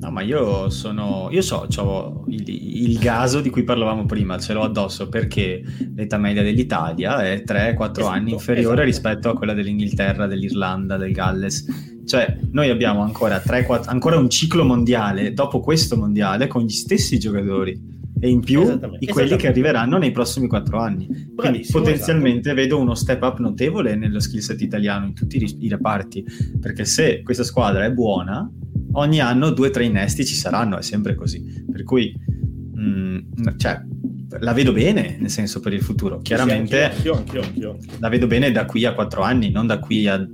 No, ma io sono. Io so, ho il, il, gaso di cui parlavamo prima, ce l'ho addosso perché l'età media dell'Italia è 3-4 esatto, anni inferiore esatto. rispetto a quella dell'Inghilterra, dell'Irlanda, del Galles. Cioè, noi abbiamo ancora, 3, 4, ancora un ciclo mondiale dopo questo mondiale con gli stessi giocatori e in più di quelli che arriveranno nei prossimi 4 anni. Quindi Bravissimo, potenzialmente esatto. vedo uno step up notevole nello skill set italiano in tutti i, i reparti, perché se questa squadra è buona ogni anno due o tre innesti ci saranno, è sempre così. Per cui, mh, mm, cioè, la vedo bene, nel senso per il futuro. Chiaramente sì, anch'io, anch'io, anch'io, la vedo bene da qui a quattro anni, non da qui a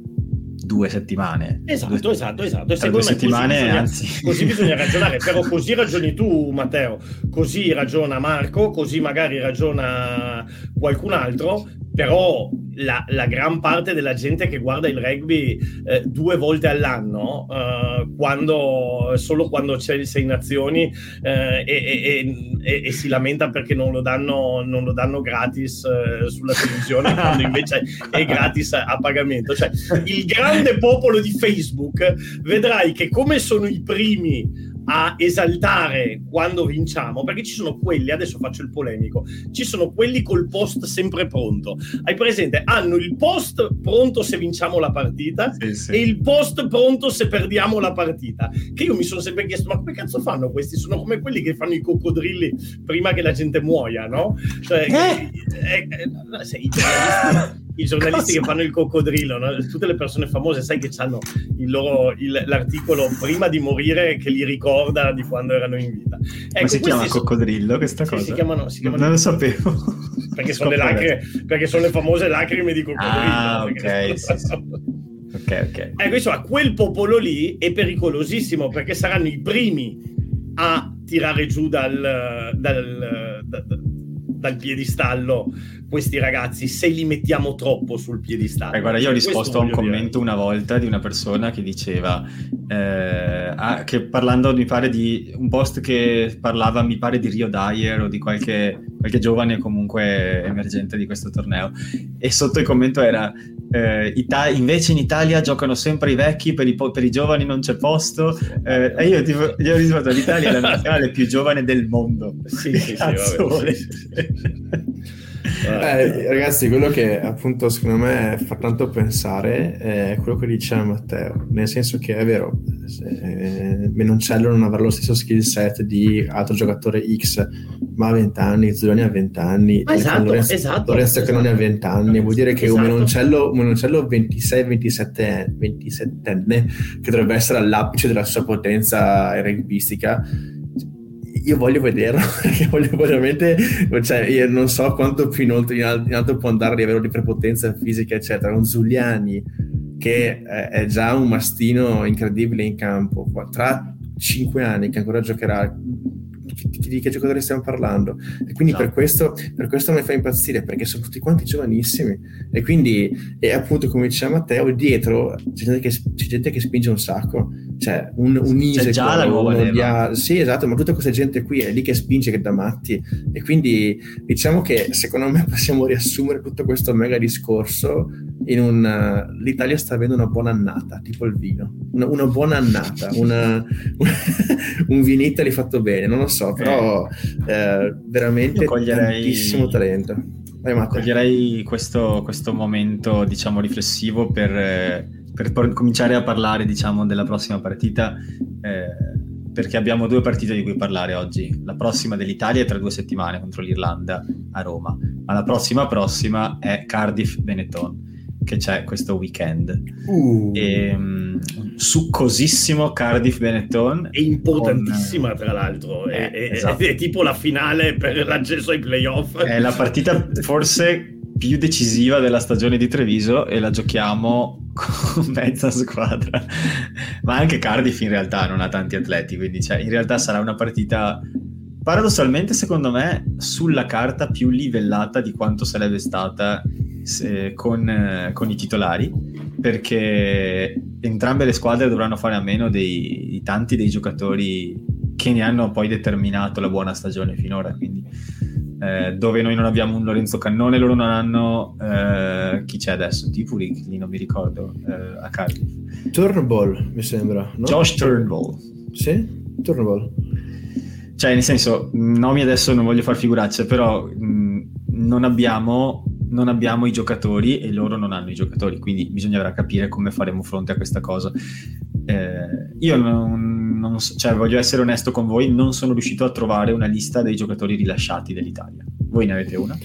due settimane. Esatto, due, esatto, esatto. E due settimane, così bisogna, anzi. Così bisogna ragionare, però così ragioni tu, Matteo, così ragiona Marco, così magari ragiona qualcun altro, però la, la, gran parte della gente che guarda il rugby eh, due volte all'anno, eh, quando, solo quando c'è il Sei Nazioni eh, e, e, e, si lamenta perché non lo danno, non lo danno gratis eh, sulla televisione, quando invece è gratis a pagamento. Cioè, il grande popolo di Facebook vedrai che come sono i primi a esaltare quando vinciamo, perché ci sono quelli, adesso faccio il polemico, ci sono quelli col post sempre pronto. Hai presente? Hanno il post pronto se vinciamo la partita sì, sì. e il post pronto se perdiamo la partita. Che io mi sono sempre chiesto, ma come cazzo fanno questi? Sono come quelli che fanno i coccodrilli prima che la gente muoia, no? Cioè, eh? Eh, eh, sei, i giornalisti che fanno il coccodrillo, no? tutte le persone famose, sai che hanno il loro, il, l'articolo prima di morire che li ricorda di quando erano in vita. Ecco, Ma si chiama coccodrillo questa cosa? Sì, si chiamano, si chiamano... Non lo sapevo. Perché sono, le lacrime, perché sono le famose lacrime di coccodrillo. Ah, ok, sì, sì. ok, ok. Ecco, insomma, quel popolo lì è pericolosissimo perché saranno i primi a tirare giù dal, dal, dal dal piedistallo questi ragazzi se li mettiamo troppo sul piedistallo. Eh, guarda, io ho risposto a un commento dire. una volta di una persona che diceva, eh, ah, che parlando mi pare di un post che parlava, mi pare di Rio Dyer o di qualche, qualche giovane comunque emergente di questo torneo, e sotto il commento era eh, Ita- invece in Italia giocano sempre i vecchi, per i, po- per i giovani non c'è posto. Eh, e io tipo, gli ho risposto: l'Italia è la nazionale più giovane del mondo. Sì, sì, sì, vabbè, sì, sì. Eh, ragazzi, quello che appunto secondo me fa tanto pensare è quello che diceva Matteo, nel senso che è vero, eh, Menoncello non avrà lo stesso skill set di altro giocatore X, ma ha 20 anni, Zuloni ha 20 anni, esatto, Lorenzo, esatto, Lorenzo esatto. che non ha 20 anni, vuol dire che esatto. un Menoncello, un Menoncello 26-27 enne, che dovrebbe essere all'apice della sua potenza rugbistica, io voglio vederlo perché voglio veramente cioè io non so quanto più in alto, in alto può andare a livello di prepotenza fisica eccetera. Un Zuliani che è già un mastino incredibile in campo tra cinque anni che ancora giocherà di che giocatore stiamo parlando? E quindi no. per, questo, per questo mi fa impazzire perché sono tutti quanti giovanissimi. E quindi e appunto come diceva Matteo dietro c'è gente che, c'è gente che spinge un sacco cioè un, un Isaac, già la nuova leva. sì esatto ma tutta questa gente qui è lì che spinge che da matti. E quindi diciamo che secondo me possiamo riassumere tutto questo mega discorso in un uh, l'Italia sta avendo una buona annata tipo il vino. Una, una buona annata una, un vinito l'hai fatto bene non lo so però eh, eh veramente coglierei... tantissimo talento coglierei questo, questo momento diciamo riflessivo per eh, per cominciare a parlare diciamo, della prossima partita, eh, perché abbiamo due partite di cui parlare oggi. La prossima dell'Italia è tra due settimane contro l'Irlanda a Roma, ma la prossima prossima è Cardiff-Benetton, che c'è questo weekend. Uh. E, um, succosissimo Cardiff Benetton. È importantissima, con... tra l'altro. È, eh, è, esatto. è, tipo la finale per l'accesso ai playoff. È la partita forse più decisiva della stagione di Treviso e la giochiamo con mezza squadra. Ma anche Cardiff in realtà non ha tanti atleti, quindi cioè, in realtà sarà una partita paradossalmente secondo me sulla carta più livellata di quanto sarebbe stata se, con, eh, con, i titolari perché entrambe le squadre dovranno fare a meno dei, di tanti dei giocatori che ne hanno poi determinato la buona stagione finora quindi eh, dove noi non abbiamo un Lorenzo Cannone, loro non hanno eh, chi c'è adesso? Tipuri, lì non mi ricordo eh, a Cardiff. Turnbull, mi sembra. No? Josh Turnbull. Sì, Turnbull. Cioè, nel senso, nomi adesso non voglio far figuracce, però mh, non, abbiamo, non abbiamo i giocatori e loro non hanno i giocatori, quindi bisognerà capire come faremo fronte a questa cosa. Eh, io non, non cioè, voglio essere onesto con voi, non sono riuscito a trovare una lista dei giocatori rilasciati dell'Italia. Voi ne avete una?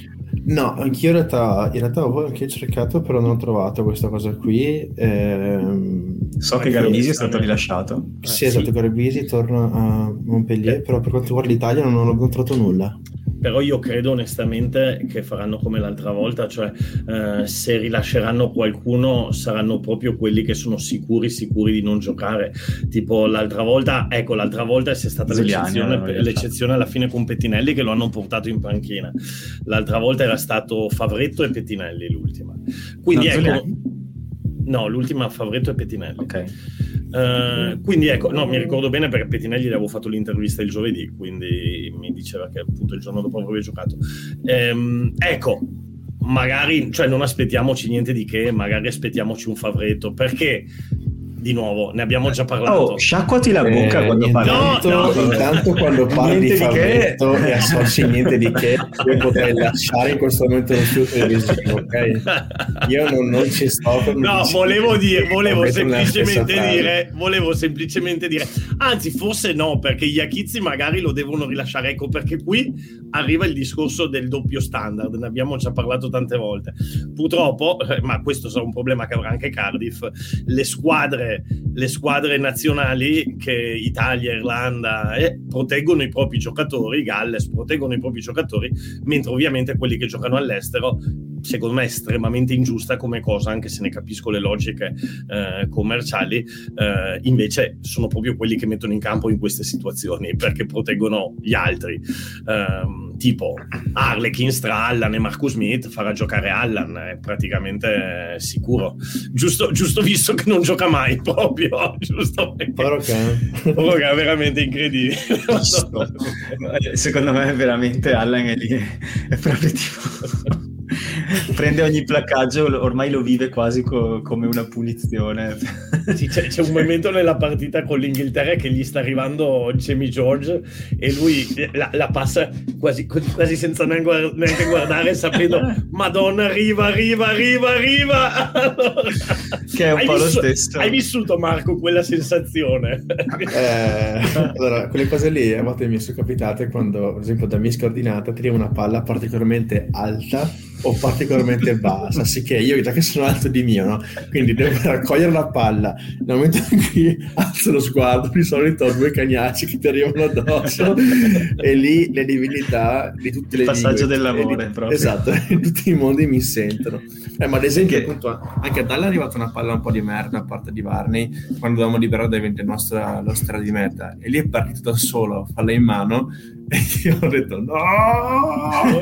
No, anch'io in realtà, in realtà ho anche cercato, però non ho trovato questa cosa qui. Ehm, so che Garbisi è stato rilasciato. Sì, eh, esatto, sì. Garbisi torna a Montpellier, eh. però per quanto riguarda l'Italia non ho, non ho trovato nulla però io credo onestamente che faranno come l'altra volta, cioè eh, se rilasceranno qualcuno saranno proprio quelli che sono sicuri, sicuri di non giocare. Tipo l'altra volta, ecco, l'altra volta è stata l'eccezione, l'eccezione alla fine con Pettinelli che lo hanno portato in panchina. L'altra volta era stato Favretto e Pettinelli l'ultima. Quindi no, ecco... No, l'ultima Favretto e Pettinelli. Ok. Uh, quindi ecco, no, mi ricordo bene perché Pettinelli gli avevo fatto l'intervista il giovedì, quindi mi diceva che appunto il giorno dopo avrebbe giocato. Um, ecco, magari, cioè non aspettiamoci niente di che, magari aspettiamoci un favretto, perché di nuovo, ne abbiamo già parlato. Oh, sciacquati la bocca eh, quando parli. No, no. Intanto quando parli di Fabretto e associ niente di che, io potrei lasciare in questo momento lo studio televisivo, ok? Io non, non ci sto. No, volevo dire, volevo semplicemente dire, volevo semplicemente dire, anzi forse no, perché gli Achizzi magari lo devono rilasciare, ecco perché qui arriva il discorso del doppio standard, ne abbiamo già parlato tante volte. Purtroppo, eh, ma questo sarà un problema che avrà anche Cardiff, le squadre le squadre nazionali che Italia, Irlanda eh, proteggono i propri giocatori, Galles proteggono i propri giocatori, mentre ovviamente quelli che giocano all'estero secondo me estremamente ingiusta come cosa, anche se ne capisco le logiche eh, commerciali, eh, invece sono proprio quelli che mettono in campo in queste situazioni perché proteggono gli altri. Eh, tipo Harlequin tra Allan e Marcus Smith farà giocare Allan, è praticamente sicuro. Giusto, giusto visto che non gioca mai proprio, giusto perché... Però che è veramente incredibile. Secondo me veramente Allan è lì, è proprio tipo prende ogni placcaggio, ormai lo vive quasi co- come una punizione. Sì, c'è, c'è, un momento nella partita con l'Inghilterra che gli sta arrivando Jamie George e lui la, la passa quasi, quasi, senza neanche, neanche guardare, sapendo Madonna, arriva, arriva, arriva, arriva. Allora, che è un po' vissu- lo stesso. Hai vissuto, Marco, quella sensazione? Eh, allora, quelle cose lì a volte mi sono capitate quando, ad esempio, da mia scordinata tira una palla particolarmente alta o particolarmente bassa, sicché io già che sono alto di mio, no? quindi devo raccogliere la palla, nel momento in cui alzo lo sguardo di solito ho due cagnacci che ti arrivano addosso e lì le divinità di tutte le Il passaggio lingue, dell'amore di, proprio. Esatto, in tutti i mondi mi sentono. Eh, ma ad esempio che... appunto anche a Dalla è arrivata una palla un po' di merda a parte di Barney quando dovevamo liberare dai 20 nostra, nostra di meta e lì è partito da solo, falla in mano io ho detto no!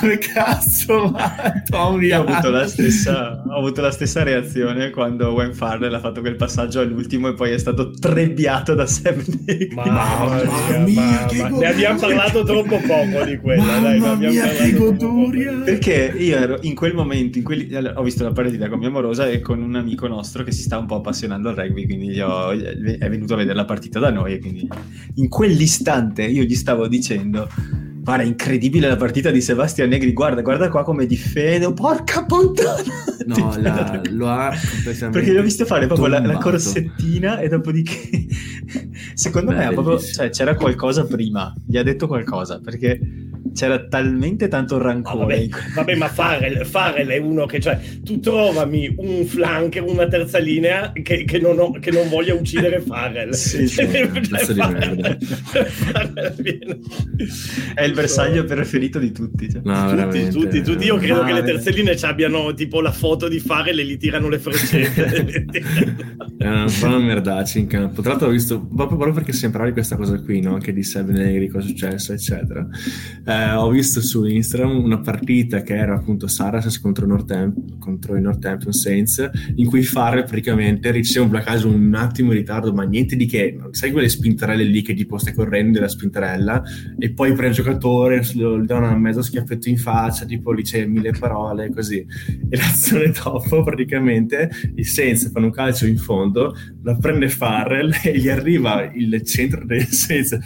Dove cazzo vai Tommy ho avuto, la stessa, ho avuto la stessa reazione quando Wayne Farrell ha fatto quel passaggio all'ultimo e poi è stato trebbiato da Sam Nick mamma, mamma mia ma, ne abbiamo parlato troppo poco di quella mamma dai, mia che goduria. Perché io ero in quel momento in quelli, ho visto la partita con mia amorosa e con un amico nostro che si sta un po' appassionando al rugby quindi ho, è venuto a vedere la partita da noi e quindi in quel quell'istante io gli stavo dicendo guarda incredibile la partita di Sebastian Negri guarda guarda qua come difende porca puttana! No la, lo ha perché l'ho visto fare proprio la, la, corsettina e dopodiché secondo Beh, me proprio, cioè, c'era qualcosa prima gli ha detto qualcosa perché c'era talmente tanto rancore. Ah, vabbè, vabbè, ma Farrell, Farrell, è uno che, cioè, tu trovami un flanker, una terza linea che, che, non, ho, che non, voglia uccidere Farrell. sì, sì, cioè, Farrell, Farrell è il bersaglio preferito di tutti. Cioè. No, tutti, tutti, tutti, Io credo no, che le terze linee abbiano tipo la foto di Farrell e gli tirano le freccette. è un po' una merdaccia in campo. Tra l'altro ho visto, proprio, proprio perché sembrava di questa cosa qui, no? Che di Seven Negri, cosa è successo, eccetera. Eh, ho visto su Instagram una partita che era appunto Saracens contro, Northamp- contro i Northampton Saints, in cui Farrell praticamente riceve un placaggio un attimo in ritardo, ma niente di che. Sai quelle spintarelle lì che tipo stai correndo della spintarella e poi prende il giocatore, gli dà una mezzo schiaffetto in faccia, tipo c'è mille parole, così. E l'azione dopo praticamente i Saints fanno un calcio in fondo, la prende Farrell e gli arriva il centro dei Saints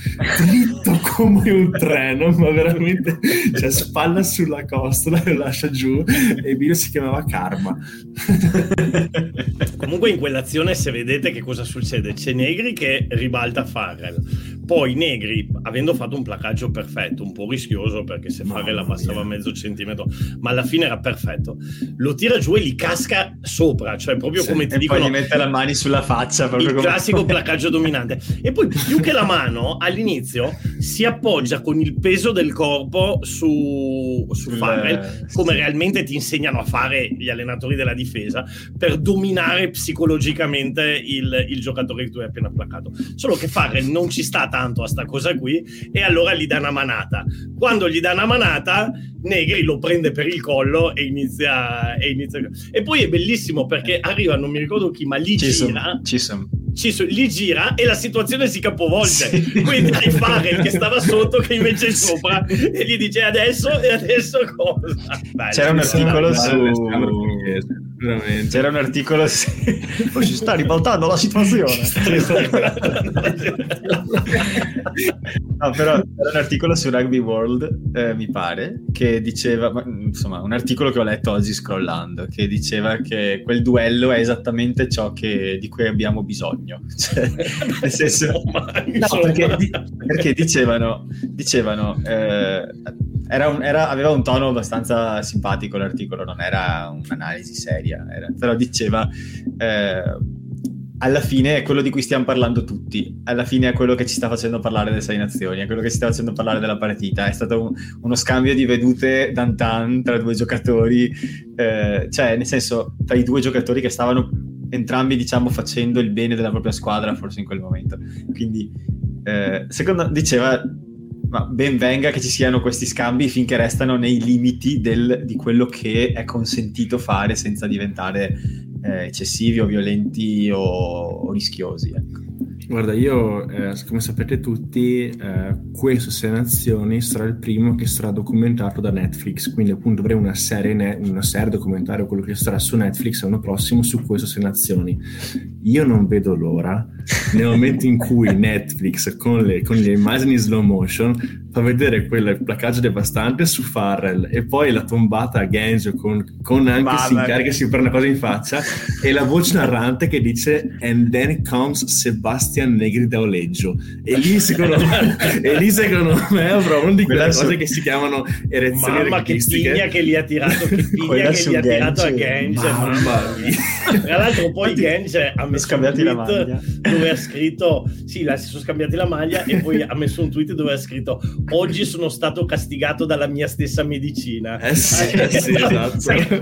dritto come un treno, ma veramente cioè, spalla sulla costola e lo lascia giù. E il video si chiamava Karma. Comunque in quell'azione se vedete che cosa succede c'è Negri che ribalta Farrell poi Negri, avendo fatto un placaggio perfetto, un po' rischioso perché se Farrell la passava mezzo centimetro, ma alla fine era perfetto, lo tira giù e gli casca sopra, cioè proprio sì, come ti dicono... poi gli mette le mani sulla faccia. Proprio il come... classico placaggio dominante. E poi più che la mano, all'inizio si appoggia con il peso del corpo su, su Farrell, come sì. realmente ti insegnano a fare gli allenatori della difesa, per dominare psicologicamente il, il giocatore che tu hai appena placato. Solo che Farrell non ci sta tanto a sta cosa qui e allora gli dà una manata. Quando gli dà una manata, Negri lo prende per il collo e inizia, e inizia... E poi è bellissimo perché arriva, non mi ricordo chi, ma lì Cisum, gira... Cisum. Cisum, lì gira e la situazione si capovolge. Sì. Quindi hai Farrell che stava sotto che invece è sopra e gli dice adesso e adesso cosa? Beh, C'era un articolo su veramente. C'era un articolo, sì. poi si sta ribaltando la situazione. no, però c'era un articolo su Rugby World, eh, mi pare, che diceva, insomma, un articolo che ho letto oggi scrollando, che diceva che quel duello è esattamente ciò che, di cui abbiamo bisogno. Cioè, nel senso, no, perché, perché dicevano, dicevano eh, era un, era, aveva un tono abbastanza simpatico l'articolo, non era un'analisi seria, era, però diceva eh, alla fine è quello di cui stiamo parlando tutti. Alla fine è quello che ci sta facendo parlare delle sei nazioni, è quello che ci sta facendo parlare della partita. È stato un, uno scambio di vedute d'antan tra due giocatori, eh, cioè nel senso tra i due giocatori che stavano entrambi, diciamo, facendo il bene della propria squadra, forse in quel momento. Quindi, eh, secondo diceva, ma ben venga che ci siano questi scambi finché restano nei limiti del, di quello che è consentito fare senza diventare eh, eccessivi o violenti o, o rischiosi. Ecco. Guarda, io, eh, come sapete tutti, eh, questo Sei Nazioni sarà il primo che sarà documentato da Netflix, quindi appunto avremo una serie, ne- una serie documentario, quello che sarà su Netflix l'anno prossimo su questo Sei Nazioni. Io non vedo l'ora, nel momento in cui Netflix con le, con le immagini in slow motion fa vedere quel placaggio devastante su Farrell e poi la tombata a Genjo con, con anche Mamma Sinclair che si prende una cosa in faccia e la voce narrante che dice and then comes Sebastian Negri da Oleggio. E lì secondo me, e lì, secondo me avrò una di quelle cose su... che si chiamano erezioni Mamma che pigna che gli ha tirato che pigna che gli ha tirato a Genjo Mamma mia. tra l'altro poi Genjo ha messo un tweet dove ha scritto sì si sono scambiati la maglia e poi ha messo un tweet dove ha scritto oggi sono stato castigato dalla mia stessa medicina. Eh sì, eh, sì esatto.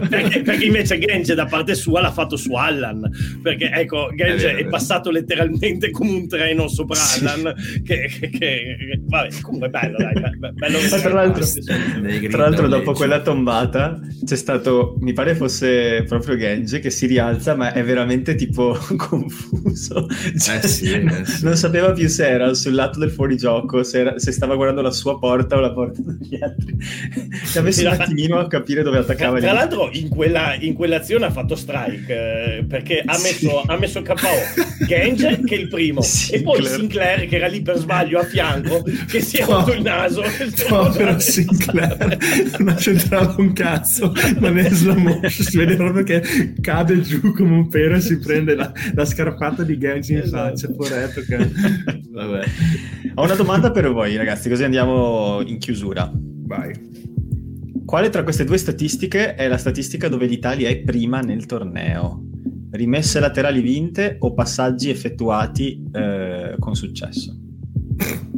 perché, perché, invece Genge da parte sua l'ha fatto su Allan, perché ecco, Genge è, è, passato letteralmente come un treno sopra sì. Allan, che, che, che, vabbè, comunque bello, dai, bello tra l'altro, tra l'altro dopo quella tombata c'è stato, mi pare fosse proprio Genge che si rialza, ma è veramente tipo confuso. Cioè, eh sì, eh sì. Non sapeva più se era sul lato del fuorigioco, se, era, se stava guardando la sua porta o la porta degli altri. Ha messo un attimino a capire dove attaccava. Tra, tra l'altro in, quella, in quell'azione ha fatto strike eh, perché ha messo, sì. ha messo KO Genge che è il primo Sinclair. e poi Sinclair che era lì per sbaglio a fianco che si è rotto il naso. Povero Sinclair, non c'entrava un cazzo, ma nel slow motion si vede proprio che cade giù come un pero e si prende la, la scarpata di Genge in esatto. faccia, poretto. Che... Vabbè. Ho una domanda per voi ragazzi, così andiamo andiamo in chiusura. Vai. Quale tra queste due statistiche è la statistica dove l'Italia è prima nel torneo? Rimesse laterali vinte o passaggi effettuati eh, con successo?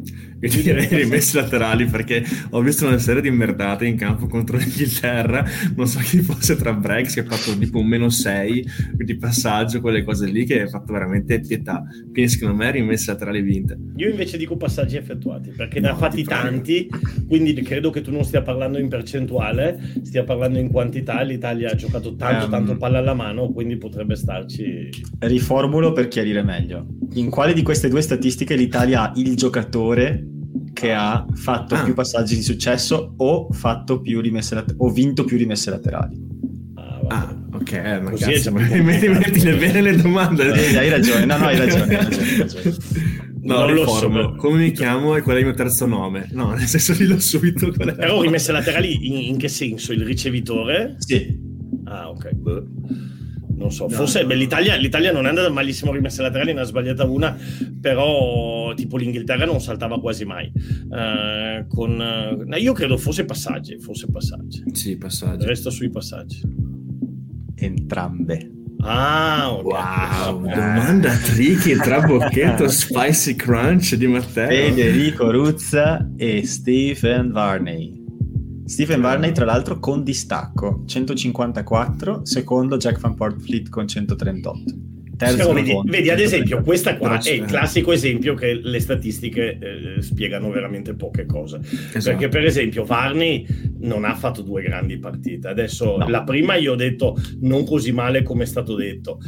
Io direi rimessi laterali perché ho visto una serie di merdate in campo contro l'Inghilterra. Non so chi fosse tra Brex che ha fatto tipo un meno 6 di passaggio, quelle cose lì che ha fatto veramente pietà. Quindi secondo me rimessi laterali vinte. Io invece dico passaggi effettuati perché no, ne ha fatti tanti. Quindi credo che tu non stia parlando in percentuale, stia parlando in quantità. L'Italia ha giocato tanto, um, tanto palla alla mano, quindi potrebbe starci. Riformulo per chiarire meglio. In quale di queste due statistiche l'Italia ha il giocatore che ha fatto ah. più passaggi di successo o, fatto più rimesse lat- o vinto più rimesse laterali. Ah, ah ok, eh, ma Così cazzo, ma metti, mettile bene le domande. Eh, hai ragione, no, no, hai ragione. Hai ragione, hai ragione. No, non lo so. Come mi chiamo e qual è il mio terzo nome? No, nel senso dillo subito qual è. Però rimesse laterali in, in che senso? Il ricevitore? Sì. Ah, ok. Beh non so, no, forse no. Beh, l'Italia, l'Italia, non è andata malissimo rimessa laterali, ne ha sbagliata una, però tipo l'Inghilterra non saltava quasi mai. Uh, con, uh, io credo fosse passaggi, fosse passaggi. Sì, passaggi. Resta sui passaggi. Entrambe. Ah, okay. wow, domanda tricky tra Bocchetto Spicy Crunch di Matteo. Federico Ruzza e Stephen Varney. Stephen Varney, tra l'altro, con distacco 154, secondo Jack Van Port Fleet con 138. Terzo vedi, vedi, ad esempio, questa qua è il classico esempio che le statistiche eh, spiegano veramente poche cose. Esatto. Perché, per esempio, Varney non ha fatto due grandi partite. Adesso, no. la prima io ho detto non così male come è stato detto.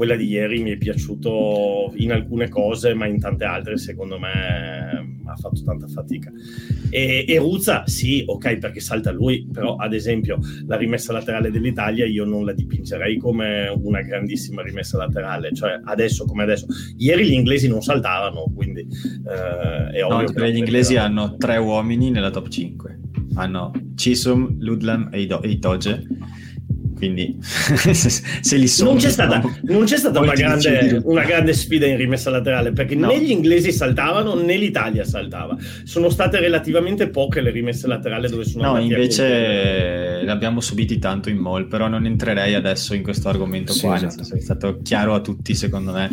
Quella di ieri mi è piaciuto in alcune cose, ma in tante altre, secondo me ha fatto tanta fatica. E, e Ruzza, sì, ok, perché salta lui, però ad esempio la rimessa laterale dell'Italia io non la dipingerei come una grandissima rimessa laterale, cioè adesso come adesso. Ieri gli inglesi non saltavano, quindi eh, è ovvio. No, che gli inglesi hanno tre uomini nella top 5. Hanno Chisum, Ludlam e Itoge quindi se li sono... Non c'è stata, non c'è stata una, grande, una, grande, sfida in rimessa laterale perché no. né gli inglesi saltavano né l'Italia saltava. Sono state relativamente poche le rimesse laterali dove sono No, invece le abbiamo subiti tanto in mall, però non entrerei adesso in questo argomento sì, qua, esatto. è stato chiaro a tutti secondo me.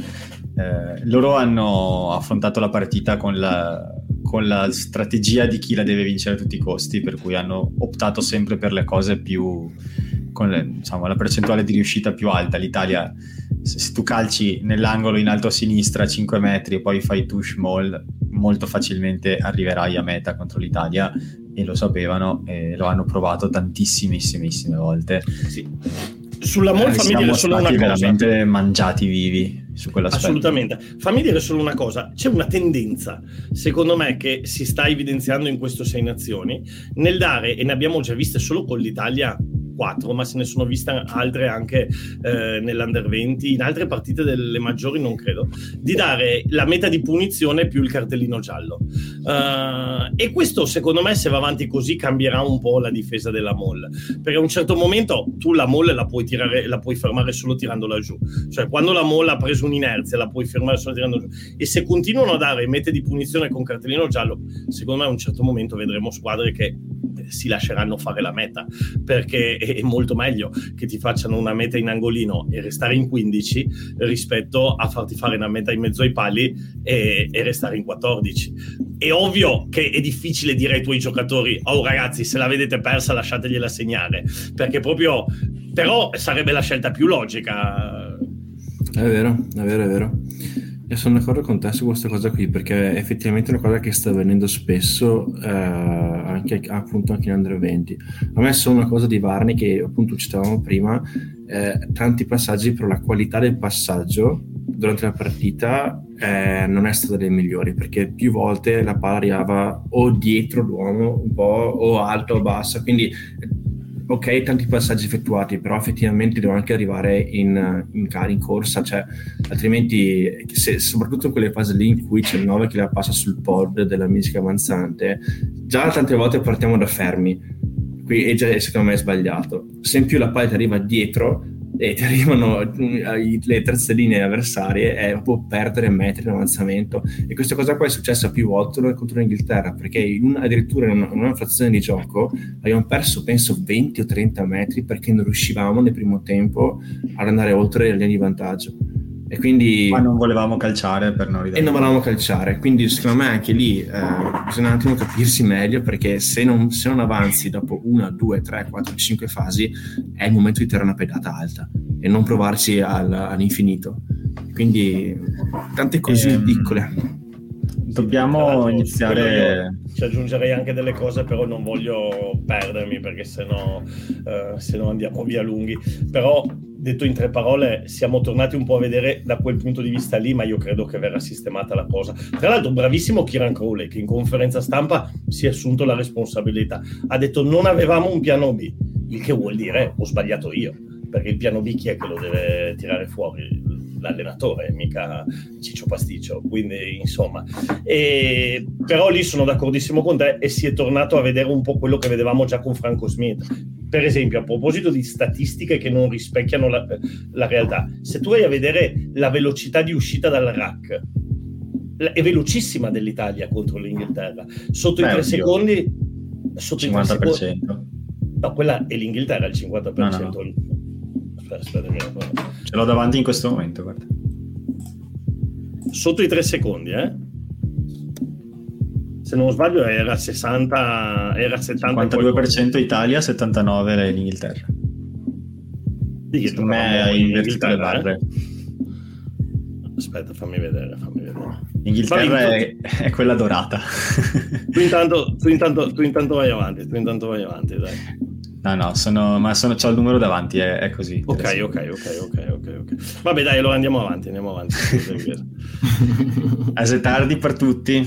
Eh, loro hanno affrontato la partita con la, con la strategia di chi la deve vincere a tutti i costi, per cui hanno optato sempre per le cose più con le, diciamo, la percentuale di riuscita più alta. L'Italia, se, se, tu calci nell'angolo in alto a sinistra a 5 metri e poi fai touche mall, molto facilmente arriverai a meta contro l'Italia e lo sapevano e lo hanno provato tantissimissime volte. Sì. Sulla mall eh, dire solo una cosa. veramente mangiati vivi su quell'aspetto. Assolutamente. Fammi dire solo una cosa, c'è una tendenza, secondo me, che si sta evidenziando in queste sei nazioni nel dare, e ne abbiamo già viste solo con l'Italia 4, ma se ne sono viste altre anche eh, nell'Under 20, in altre partite delle maggiori non credo, di dare la meta di punizione più il cartellino giallo. Uh, e questo secondo me se va avanti così cambierà un po' la difesa della Mall, perché a un certo momento tu la Mall la puoi, tirare, la puoi fermare solo tirandola giù, cioè quando la Mall ha preso un'inerzia la puoi fermare solo tirando giù. E se continuano a dare mete di punizione con cartellino giallo, secondo me a un certo momento vedremo squadre che si lasceranno fare la meta perché è molto meglio che ti facciano una meta in angolino e restare in 15 rispetto a farti fare una meta in mezzo ai pali e, e restare in 14 è ovvio che è difficile dire ai tuoi giocatori oh ragazzi se la vedete persa lasciategliela segnare perché proprio però sarebbe la scelta più logica è vero è vero è vero io sono d'accordo con te su questa cosa qui perché è effettivamente una cosa che sta avvenendo spesso eh, anche, appunto anche in Under 20. A me sono una cosa di Varney che appunto citavamo prima, eh, tanti passaggi però la qualità del passaggio durante la partita eh, non è stata delle migliori perché più volte la palla arrivava o dietro l'uomo un po' o alto o bassa quindi ok, tanti passaggi effettuati, però effettivamente devono anche arrivare in, in, in corsa, cioè, altrimenti, se, soprattutto in quelle fasi lì in cui c'è il 9 che la passa sul pod della musica avanzante, già tante volte partiamo da fermi, qui e già secondo me è sbagliato. Se in più la palla ti arriva dietro, e ti arrivano le terze linee avversarie è può perdere metri in avanzamento. E questa cosa qua è successa più volte contro l'Inghilterra perché in addirittura in una, in una frazione di gioco abbiamo perso penso 20 o 30 metri perché non riuscivamo nel primo tempo ad andare oltre le linee di vantaggio e quindi... Ma non volevamo calciare per non ridere. E non volevamo calciare, quindi secondo me anche lì eh, bisogna un attimo capirsi meglio perché se non, se non avanzi dopo una, due, tre, quattro, cinque fasi è il momento di tirare una pedata alta e non provarci al, all'infinito. Quindi tante cose ehm, piccole. Dobbiamo iniziare... Ci aggiungerei anche delle cose, però non voglio perdermi perché sennò, eh, sennò andiamo via lunghi. Però detto in tre parole, siamo tornati un po' a vedere da quel punto di vista lì, ma io credo che verrà sistemata la cosa. Tra l'altro, bravissimo Kiran Crowley, che in conferenza stampa si è assunto la responsabilità. Ha detto non avevamo un piano B, il che vuol dire ho sbagliato io, perché il piano B chi è che lo deve tirare fuori? L'allenatore, mica Ciccio Pasticcio. Quindi, insomma, e, però lì sono d'accordissimo con te e si è tornato a vedere un po' quello che vedevamo già con Franco Smith. Per esempio, a proposito di statistiche che non rispecchiano la, la realtà, se tu vai a vedere la velocità di uscita dal rack, è velocissima dell'Italia contro l'Inghilterra. Sotto Beh, i tre secondi, sotto 50%. I 3 secondi, no, quella è l'Inghilterra, il 50%. No, no, no. Aspetta, aspetta, Ce l'ho davanti in questo momento, guarda. Sotto i tre secondi, eh? Se non sbaglio era 60, era 70 52% Italia, 79 l'Inghilterra. Sì, Secondo me è invertito le barre. Eh? Aspetta, fammi vedere, fammi vedere. L'Inghilterra è, è, quella dorata. tu, intanto, tu, intanto, tu intanto vai avanti, tu intanto vai avanti, dai. No, no, sono, ma sono, c'ho il numero davanti, è, è così. Ok, ok, ok, ok, ok, ok. Vabbè, dai, allora andiamo avanti, andiamo avanti. È tardi per tutti.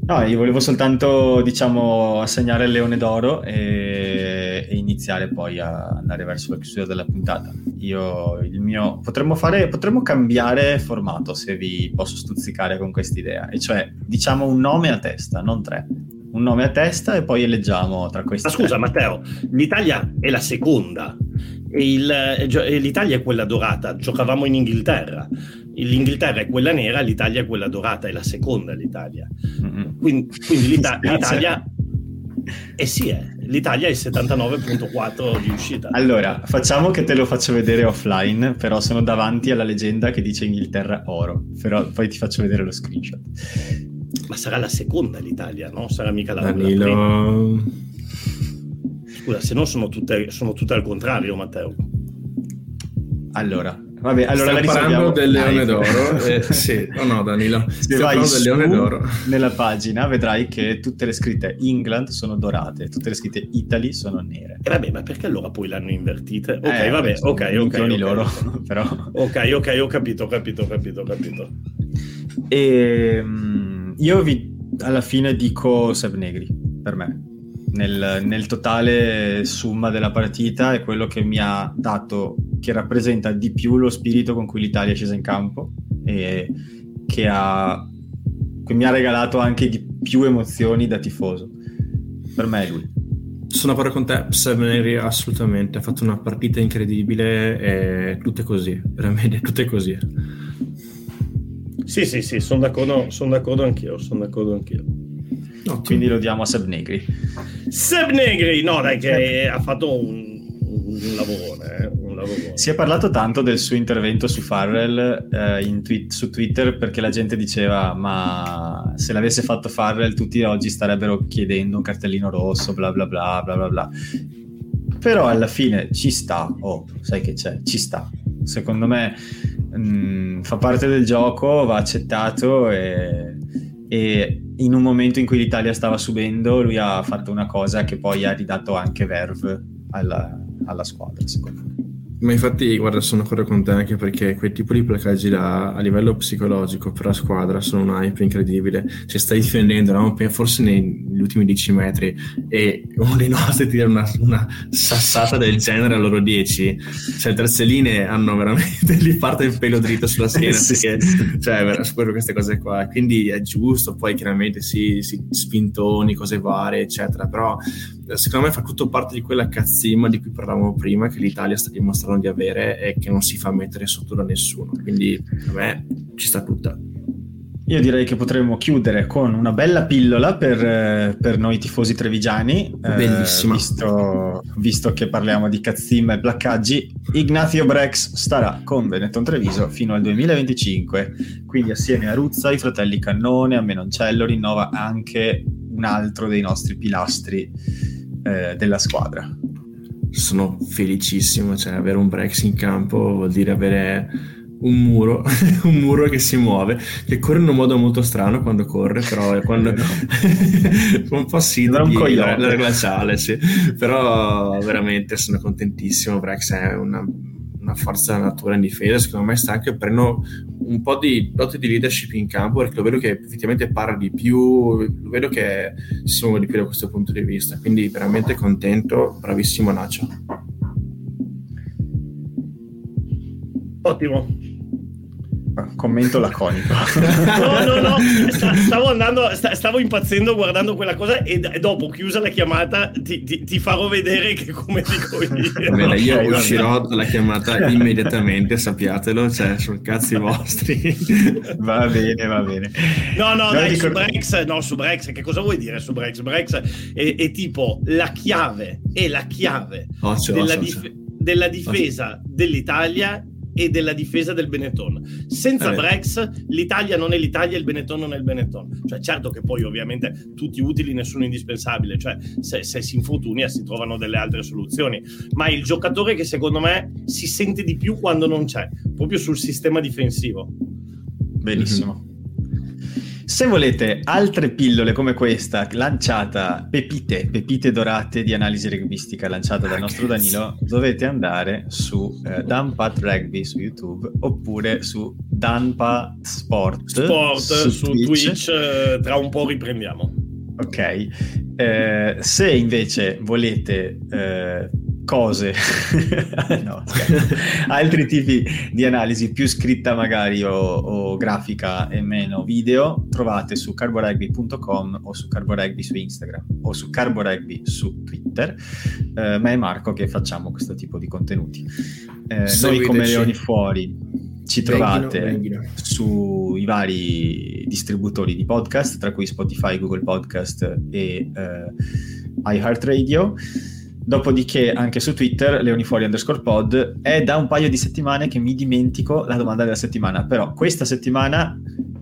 No, io volevo soltanto, diciamo, assegnare il leone d'oro e, e, iniziare poi a andare verso la chiusura della puntata. Io, il mio... Potremmo fare, potremmo cambiare formato se vi posso stuzzicare con quest'idea, e cioè, diciamo un nome a testa, non tre un nome a testa e poi eleggiamo tra questi. Ma scusa. Matteo, l'Italia è la seconda. Il, eh, L'Italia è quella dorata, giocavamo in Inghilterra. L'Inghilterra è quella nera, l'Italia è quella dorata, è la seconda l'Italia. Mm-hmm. Quindi, quindi l'Ita- l'Italia... Eh sì, eh, l'Italia è il 79.4 di uscita. Allora, facciamo che te lo faccio vedere offline, però sono davanti alla leggenda che dice Inghilterra oro, però poi ti faccio vedere lo screenshot. Ma sarà la seconda l'Italia, no? Sarà mica la, Danilo... prima. Scusa, se no sono tutte, sono tutte al contrario, Matteo. Allora, Vabbè, allora Stiamo parlando del leone d'oro. Eh, sì, o no, Danilo? Se vai del leone d'oro. nella pagina vedrai che tutte le scritte England sono dorate, tutte le scritte Italy sono nere. E vabbè, ma perché allora poi l'hanno invertite? Ok, eh, vabbè, ok, ok. okay, loro, però. Ok, ok, ho capito, ho capito, ho capito, ho capito. E ehm, io vi alla fine dico Seb Negri per me nel, nel, totale summa della partita è quello che mi ha dato, che rappresenta di più lo spirito con cui l'Italia è scesa in campo e che, ha, che mi ha regalato anche di più emozioni da tifoso. Per me è lui. Sono d'accordo con te, Seveneri assolutamente, ha fatto una partita incredibile e tutte così, veramente tutte così. Sì, sì, sì, sono d'accordo, sono d'accordo anch'io, sono d'accordo anch'io. No, quindi lo diamo a Seb Negri. Seb Negri, no dai che ha fatto un, un lavorone, eh, un lavorone. Si è parlato tanto del suo intervento su Farrell eh, tweet, su Twitter perché la gente diceva ma se l'avesse fatto Farrell tutti oggi starebbero chiedendo un cartellino rosso, bla bla bla bla bla bla. Però alla fine ci sta, oh, sai che c'è, ci sta. Secondo me mh, mm, fa parte del gioco, va accettato e e in un momento in cui l'Italia stava subendo lui ha fatto una cosa che poi ha ridato anche verve alla, alla squadra secondo me ma infatti, guarda, sono d'accordo con te anche perché quel tipo di placaggi là, a livello psicologico per la squadra sono un hype incredibile. Se stai difendendo, no? forse negli ultimi 10 metri, e uno dei nostri tira una, una sassata del genere a loro 10, cioè terze linee hanno veramente, gli parte il pelo dritto sulla schiena, sì, perché, sì. cioè, spero queste cose qua. Quindi è giusto, poi chiaramente sì, sì, spintoni, cose varie, eccetera, però secondo me fa tutto parte di quella cazzima di cui parlavamo prima che l'Italia sta dimostrando di avere e che non si fa mettere sotto da nessuno quindi a me ci sta tutta io direi che potremmo chiudere con una bella pillola per, per noi tifosi trevigiani. Eh, Bellissima. Eh, visto, visto, che parliamo di cazzimma e placcaggi, Ignazio Brex starà con Benetton Treviso fino al 2025. Quindi assieme a Ruzza, i fratelli Cannone, a Menoncello, rinnova anche un altro dei nostri pilastri eh, della squadra. Sono felicissimo, cioè avere un Brex in campo vuol dire avere un muro, un muro che si muove, che corre in un modo molto strano quando corre, però quando un po' sì, un la, la glaciale, sì. però veramente sono contentissimo, Brex è una una forza natura in difesa, secondo me sta anche prendendo un po' di doti di leadership in campo perché lo vedo che effettivamente parla di più, lo vedo che si muove di più da questo punto di vista, quindi veramente contento, bravissimo Nacho. Ottimo, commento laconico. no, no, no, stavo andando, stavo impazzendo guardando quella cosa e, dopo, chiusa la chiamata, ti, ti, ti farò vedere che come dico io. Bene, io okay, uscirò dalla chiamata immediatamente, sappiatelo, cioè, sul cazzi vostri. va bene, va bene. No, no, dai, dico... su Brex, no, su Brex, che cosa vuoi dire su Brex? Brex è, è tipo la chiave, è la chiave occhio, della, occhio, dif- della difesa dell'Italia e della difesa del Benetton. Senza eh. Brex l'Italia non è l'Italia, il Benetton non è il Benetton. Cioè, certo che poi ovviamente tutti utili, nessuno indispensabile, cioè se, se si infortunia si trovano delle altre soluzioni, ma il giocatore che secondo me si sente di più quando non c'è, proprio sul sistema difensivo. Benissimo. Mm-hmm. Se volete altre pillole come questa, lanciata, pepite, pepite dorate di analisi rugbistica lanciata dal nostro Danilo, dovete andare su eh, Danpat Rugby su YouTube oppure su Danpa Sport, Sport su, su Twitch. Twitch eh, tra un po' riprendiamo. Ok, eh, se invece volete eh, cose, no, altri tipi di analisi più scritta magari o, o, grafica e meno video, trovate su carborugby.com o su carborugby su Instagram o su carborugby su Twitter, eh, ma è Marco che facciamo questo tipo di contenuti. Eh, noi come Leoni Fuori ci trovate venghino, venghino. sui vari distributori di podcast, tra cui Spotify, Google Podcast e eh, iHeartRadio. Dopodiché anche su Twitter, leonifuori underscore pod, è da un paio di settimane che mi dimentico la domanda della settimana, però questa settimana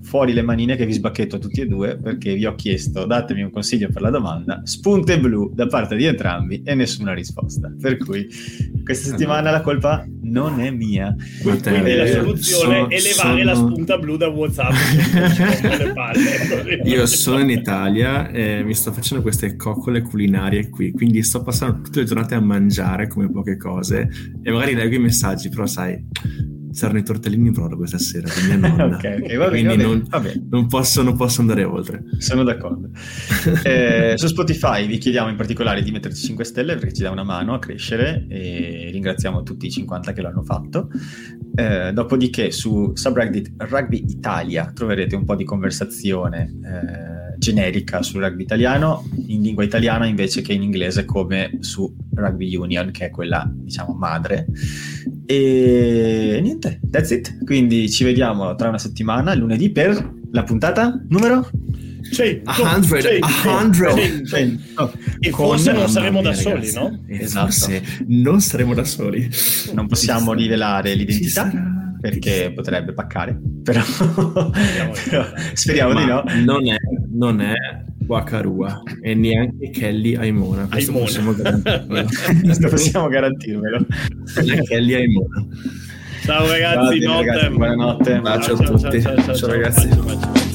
fuori le manine che vi sbacchetto tutti e due perché vi ho chiesto datemi un consiglio per la domanda, spunte blu da parte di entrambi e nessuna risposta. Per cui questa settimana la colpa non è mia. Quindi la soluzione so, è levare sono... la spunta blu da WhatsApp. Io sono in Italia e mi sto facendo queste coccole culinarie qui, quindi sto passando tutte le giornate a mangiare come poche cose e magari leggo i messaggi, però sai saranno i tortellini in brodo questa sera di mia nonna. okay, okay, va bene, Quindi va non, va bene. Non, posso, non, posso, andare oltre. Sono d'accordo. eh, su Spotify vi chiediamo in particolare di metterci 5 stelle perché ci dà una mano a crescere e ringraziamo tutti i 50 che l'hanno fatto. Eh, dopodiché su subreddit Rugby Italia troverete un po' di conversazione eh, generica sul rugby italiano, in lingua italiana invece che in inglese come su Rugby Union, che è quella diciamo madre. E niente, that's it. Quindi ci vediamo tra una settimana, lunedì, per la puntata numero 100, 100, 100. E forse non saremo da soli, no? Esatto. Forse non saremo da soli. Non possiamo rivelare l'identità perché potrebbe paccare, però, però speriamo Ma di no. Non è, non è Wakarua e neanche Kelly Aimona. Questo Aimona. possiamo garantirvelo. Questo possiamo garantirvelo. Non è Kelly Aimona. Ciao ragazzi, notte. Ragazzi, buonanotte. Bacio a tutti. Ciao, ciao, ciao, ciao ragazzi. Bacio, bacio.